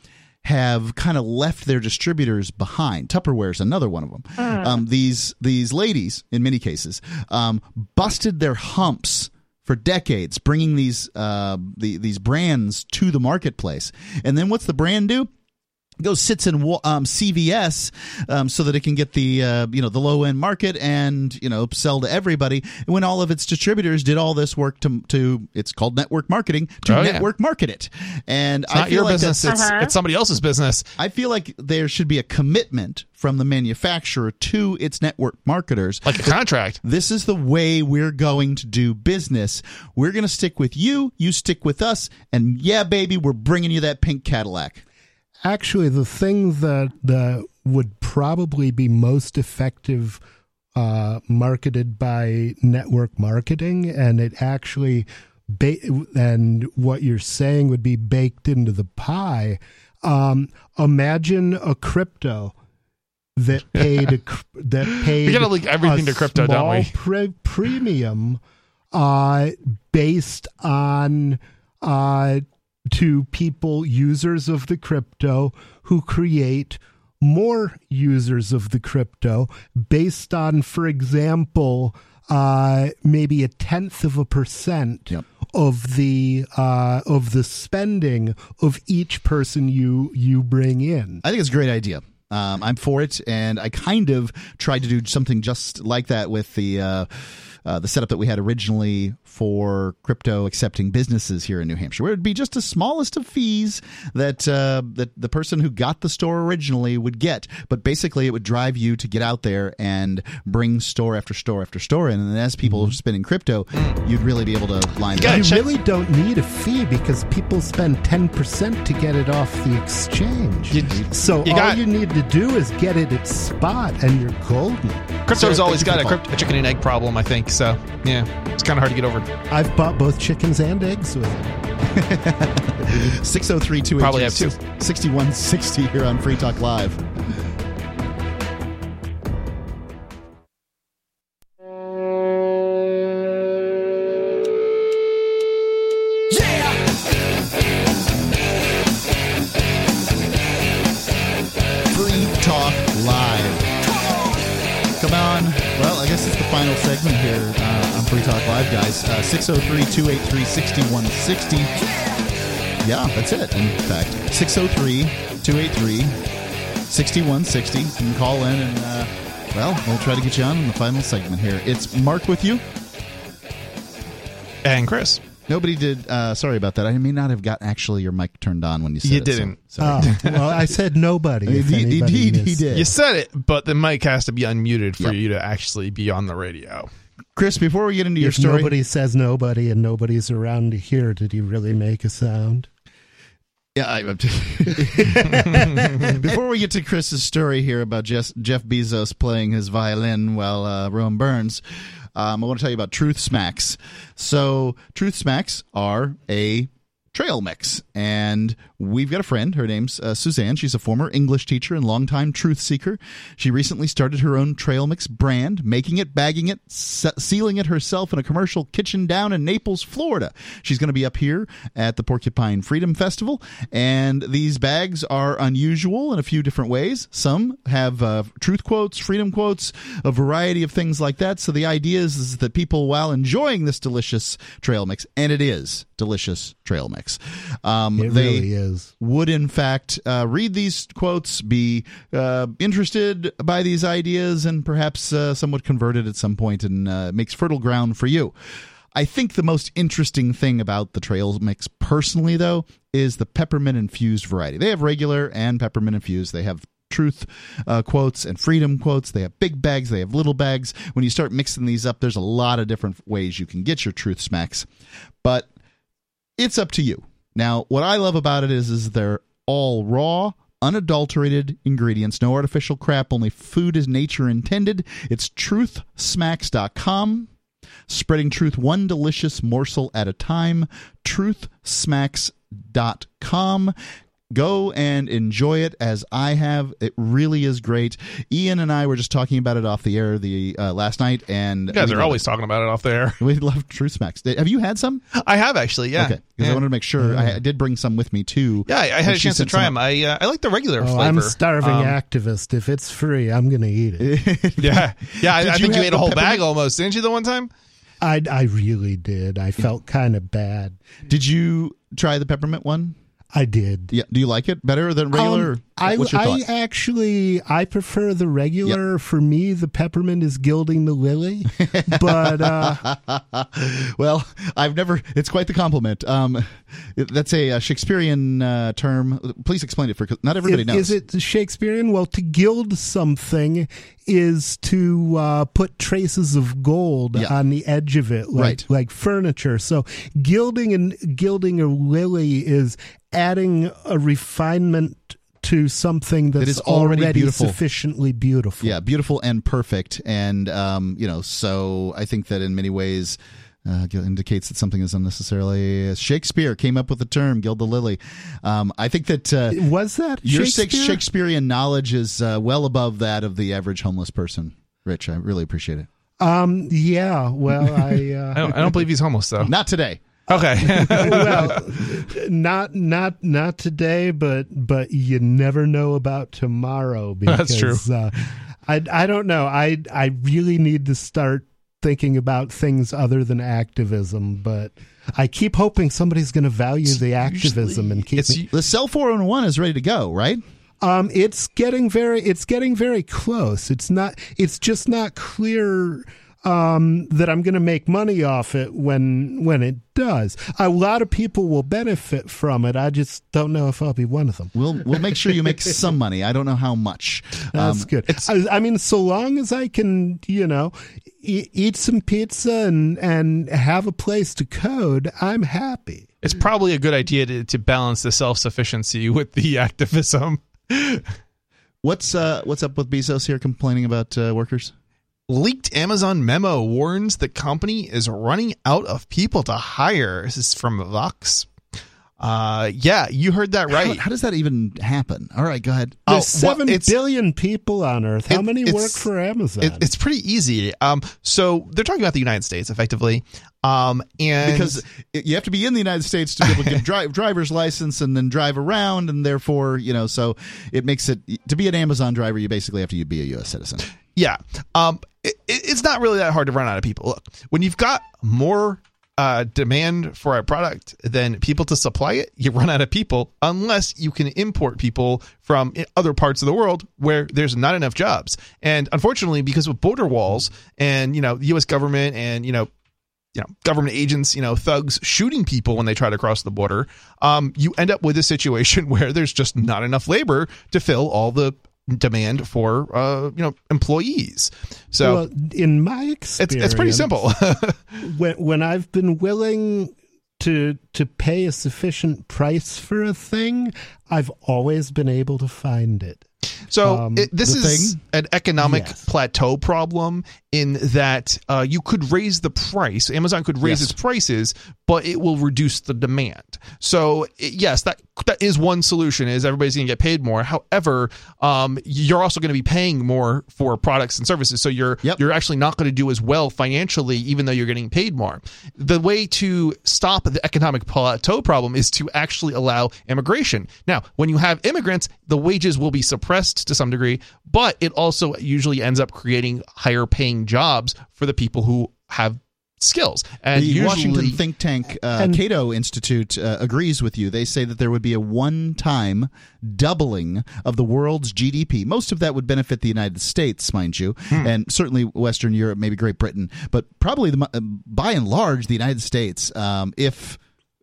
have kind of left their distributors behind. Tupperware is another one of them. Mm. Um, these these ladies, in many cases, um, busted their humps for decades, bringing these uh, the, these brands to the marketplace. And then what's the brand do? Goes sits in um, CVS um, so that it can get the uh, you know the low end market and you know sell to everybody. When all of its distributors did all this work to to it's called network marketing to Oh, yeah. network market it, and It's I not feel your like business. that's- It's it's somebody else's business. I feel like there should be a commitment from the manufacturer to its network marketers. Like a contract. This is the way we're going to do business. We're going to stick with you, you stick with us, and yeah, baby, we're bringing you that pink Cadillac. Actually, the thing that that would probably be most effective uh, marketed by network marketing, and it actually ba- and what you're saying would be baked into the pie. Um, imagine a crypto that paid a, that paid We gotta link everything a to crypto, don't we? pre- premium uh, based on uh, to people users of the crypto who create more users of the crypto based on, for example, uh, maybe a tenth of a percent of the uh, of the spending of each person you you bring in. I think it's a great idea. Um, I'm for it, and I kind of tried to do something just like that with the uh, uh, the setup that we had originally for crypto accepting businesses here in New Hampshire, where it'd be just the smallest of fees that uh, that the person who got the store originally would get, but basically it would drive you to get out there and bring store after store after store in, and then as people Mm-hmm. are spending crypto, you'd really be able to line You, it up. really don't need a fee because people spend ten percent to get it off the exchange. so you all got- you need to do is get it at spot, and you're golden. Crypto's always got a, crypt- a chicken and egg problem, I think. So yeah, it's kind of hard to get over. I've bought both chickens and eggs with it. 603 Probably have two. 6160 here on Free Talk Live. Free Talk Live. Come on. Well, I guess it's the final segment here Free Talk Live, guys. Uh, 603 283 6160. Yeah, that's it. In fact, 603 283 6160. You can call in and, uh, well, we'll try to get you on in the final segment here. It's Mark with you. And Chris. Nobody did. Uh, sorry about that. I may not have got actually your mic turned on when you said You it, so- didn't. sorry. Oh, well, I said nobody. Indeed- anybody indeed he missed. did. You said it, but the mic has to be unmuted for Yep. you to actually be on the radio. Chris, before we get into your story, nobody says nobody and nobody's around to hear, did he really make a sound? Yeah, I, before we get to Chris's story here about Jeff, Jeff Bezos playing his violin while uh, Rome burns, um, I want to tell you about Truth Smacks. So, Truth Smacks are a trail mix, and we've got a friend. Her name's uh, Suzanne. She's a former English teacher and longtime truth seeker. She recently started her own trail mix brand, making it, bagging it, se- sealing it herself in a commercial kitchen down in Naples, Florida. She's going to be up here at the Porcupine Freedom Festival, and these bags are unusual in a few different ways. Some have uh, truth quotes, freedom quotes, a variety of things like that. So the idea is, is that people, while enjoying this delicious trail mix, and it is delicious trail mix, um, It they really is. would in fact uh, read these quotes, be uh, interested by these ideas, and perhaps uh, somewhat converted at some point, and uh, makes fertile ground for you. I think the most interesting thing about the trail mix, personally, though, is the peppermint infused variety. They have regular and peppermint infused. They have truth uh, quotes and freedom quotes. They have big bags, they have little bags. When you start mixing these up, there's a lot of different ways you can get your truth smacks. But it's up to you. Now, what I love about it is, is they're all raw, unadulterated ingredients, no artificial crap, only food as nature intended. It's truthsmacks.com. Spreading truth one delicious morsel at a time. Truthsmacks.com. Go and enjoy it as I have. It really is great. Ian and I were just talking about it off the air the uh, last night, and you guys are always it. talking about it off the air. We love Truth Smacks. Have you had some? I have actually, yeah. Okay, because Yeah. I wanted to make sure. I, I did bring some with me too. Yeah, I, I had a chance to try some them. I uh, I like the regular Oh, flavor. I'm a starving Um, activist. If it's free, I'm going to eat it. Yeah, yeah. I, I think you have ate a whole bag almost, didn't you? The one time. I, I really did. I felt kind of bad. Did you try the peppermint one? I did. Yeah. Do you like it better than regular? Um, I, I actually I prefer the regular. For me, the peppermint is gilding the lily. but uh, well, I've never. It's quite the compliment. Um, that's a, uh Shakespearean uh, term. Please explain it for not everybody is, knows. is it Shakespearean? Well, to gild something is to uh, put traces of gold Yeah. on the edge of it, like Right. like furniture. So gilding and gilding a lily is adding a refinement to something that's is already beautiful. sufficiently beautiful. Yeah, beautiful and perfect, and um, you know, so I think that in many ways. Uh, indicates that something is unnecessarily. Shakespeare came up with the term "gild the lily." Um, I think that uh, was that your Shakespeare? Shakespearean knowledge is uh, well above that of the average homeless person. Rich, I really appreciate it. Um, yeah. Well, I uh, I don't, I don't believe he's homeless though. Not today. Okay. well, not not not today, but but you never know about tomorrow. Because, That's true. Uh, I I don't know. I I really need to start thinking about things other than activism, but. I keep hoping somebody's going to value the activism and keep me. The cell 401 is ready to go, right? Um, it's getting very, it's getting very close. It's not, it's just not clear um, that I'm going to make money off it when when it does. A lot of people will benefit from it. I just don't know if I'll be one of them. We'll we'll make sure you make some money. I don't know how much. That's Um, good. I, I mean, so long as I can, you know, e- eat some pizza and and have a place to code, I'm happy. It's probably a good idea to, to balance the self sufficiency with the activism. What's uh what's up with Bezos here complaining about uh, workers? Leaked Amazon memo warns the company is running out of people to hire. This is from Vox. Uh, yeah, you heard that right. How, how does that even happen? All right, go ahead. There's Oh, well, billion people on Earth. How It- many work for Amazon? It, it's pretty easy. Um, so they're talking about the United States, effectively. Um, and because you have to be in the United States to be able to get a dri- driver's license and then drive around, and therefore, you know, so it makes it to be an Amazon driver, you basically have to be a U.S. citizen. Yeah. Um, it, it- it's not really that hard to run out of people. Look, when you've got more uh, demand for a product than people to supply it, you run out of people unless you can import people from other parts of the world where there's not enough jobs. And unfortunately, because of border walls and, you know, the U.S. government and, you know, you know government agents you know thugs shooting people when they try to cross the border um, you end up with a situation where there's just not enough labor to fill all the demand for uh, you know employees so well, in my it's experience, it's pretty simple when when I've been willing to to pay a sufficient price for a thing, I've always been able to find it. So Um, it, this is thing? an economic Yes. plateau problem in that uh, you could raise the price. Amazon could raise Yes. its prices, but it will reduce the demand. So it- yes, that that is one solution. Is everybody's going to get paid more? However, um, you're also going to be paying more for products and services. So you're you're actually not going to do as well financially, even though you're getting paid more. The way to stop the economic plateau problem is to actually allow immigration. Now, when you have immigrants, the wages will be suppressed to some degree, but it also usually ends up creating higher paying jobs for the people who have skills. And the usually, Washington think tank uh, And- Cato Institute uh, agrees with you. They say that there would be a one-time doubling of the world's GDP. Most of that would benefit the United States, mind you, Hmm. and certainly Western Europe, maybe Great Britain, but probably the, uh, by and large the United States. Um, if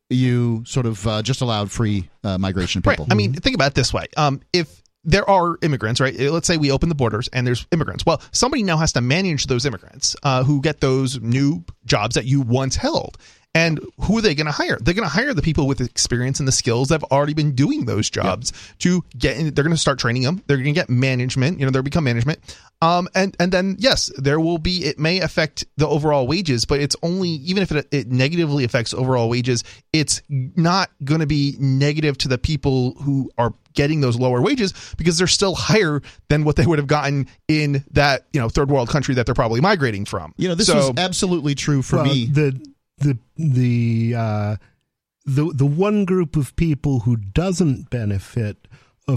you sort of uh, just allowed free uh, migration of Right. people. I mean, think about it this way. Um, if there are immigrants, right? Let's say we open the borders and there's immigrants. Well, somebody now has to manage those immigrants uh, who get those new jobs that you once held. And who are they going to hire? They're going to hire the people with experience and the skills that have already been doing those jobs to get in. They're going to start training them. They're going to get management. You know, they'll become management. Um, and and then yes, there will be. It may affect the overall wages, but it's only even if it, it negatively affects overall wages, it's not going to be negative to the people who are getting those lower wages because they're still higher than what they would have gotten in that you know third world country that they're probably migrating from. you know, this so, was absolutely true for Well, me. The the the uh, the the one group of people who doesn't benefit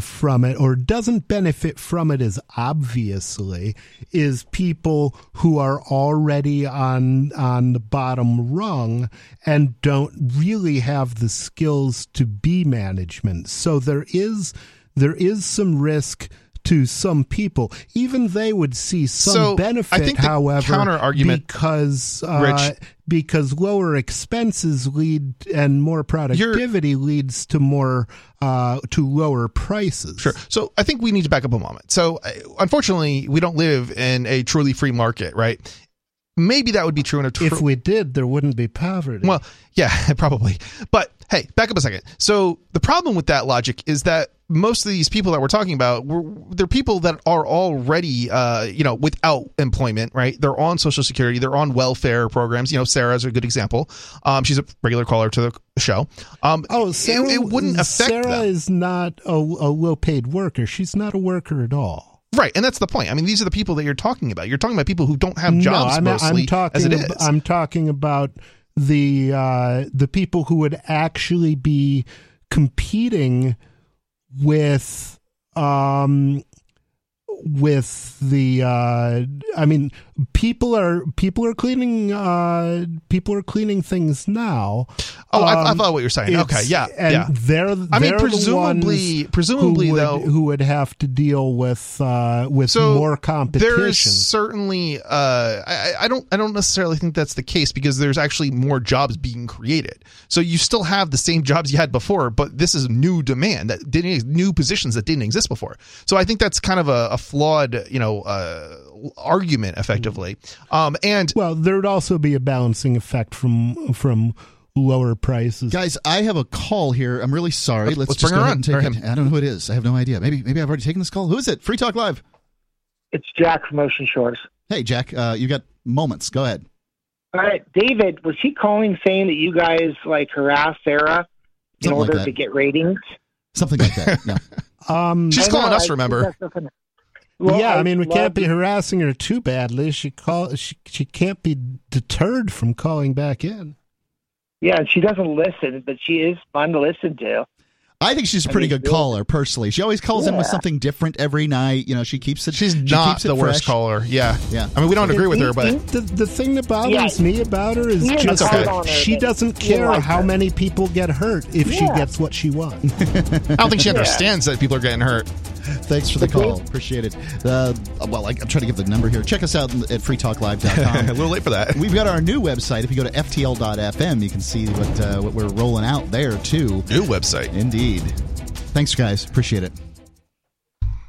from it or doesn't benefit from it as obviously is people who are already on on the bottom rung and don't really have the skills to be management. So there is there is some risk to some people. Even they would see some So, benefit, however, counter-argument, because uh, because lower expenses lead and more productivity leads to more uh, to lower prices. Sure. So I think we need to back up a moment. So uh, unfortunately, we don't live in a truly free market, right? Maybe that would be true in a tr- If we did, there wouldn't be poverty. Well, yeah, probably. But hey, back up a second. So the problem with that logic is that most of these people that we're talking about, we're, they're people that are already, uh, you know, without employment, right? They're on Social Security, they're on welfare programs. You know, Sarah's a good example. Um, she's a regular caller to the show. Um, oh, Sarah, it, it wouldn't affect Sarah them. is not a, a low-paid worker. She's not a worker at all. Right, and that's the point. I mean, these are the people that you're talking about. You're talking about people who don't have jobs no, I'm, mostly I'm talking, as it is. I'm talking about the uh, the people who would actually be competing with um with the uh i mean people are people are cleaning uh people are cleaning things now Oh, I, I Um, thought what you're saying. Okay, yeah, and yeah. they're, I mean, they're the presumably- presumably, who would, though- who would have to deal with uh with so more competition There is certainly, uh, I, I don't, I don't necessarily think that's the case because there's actually more jobs being created. So you still have the same jobs you had before, but this is new demand that didn't, new positions that didn't exist before. So I think that's kind of a, a flawed, you know, uh, argument effectively. Um, and well, there would also be a balancing effect from from lower prices. Guys, I have a call here. I'm really sorry. Let's- Let's, let's just bring go her ahead on, and or take it. I don't know who it is. I have no idea. Maybe maybe I've already taken this call. Who is it? Free Talk Live. It's Jack from Ocean Shores. Hey, Jack. Uh, you got moments. Go ahead. All right, David, was he calling saying that you guys like harass Sarah in Something order that. to get ratings? Something like that. Yeah. Um, She's calling know, us, I- remember? That's nothing- Well, yeah, I mean, we can't be harassing her too badly. She call she she can't be deterred from calling back in. Yeah, she doesn't listen, but she is fun to listen to. I think she's a pretty mean, good caller, personally. She always calls in with something different every night. You know, she keeps it. she's she not keeps it the worst caller. Yeah. Yeah. I mean, we don't agree with her, but the, the thing that bothers Yeah. me about her is Yeah, just that's okay. that on her she doesn't care like how her. many people get hurt if she gets what she wants. I don't think she understands that people are getting hurt. Thanks for the call. Appreciate it. Uh, well, I, I'm trying to give the number here. Check us out at freetalklive.com. a little late for that. We've got our new website. If you go to ftl.fm, you can see what uh, what we're rolling out there too. New website. Indeed. Thanks, guys. Appreciate it.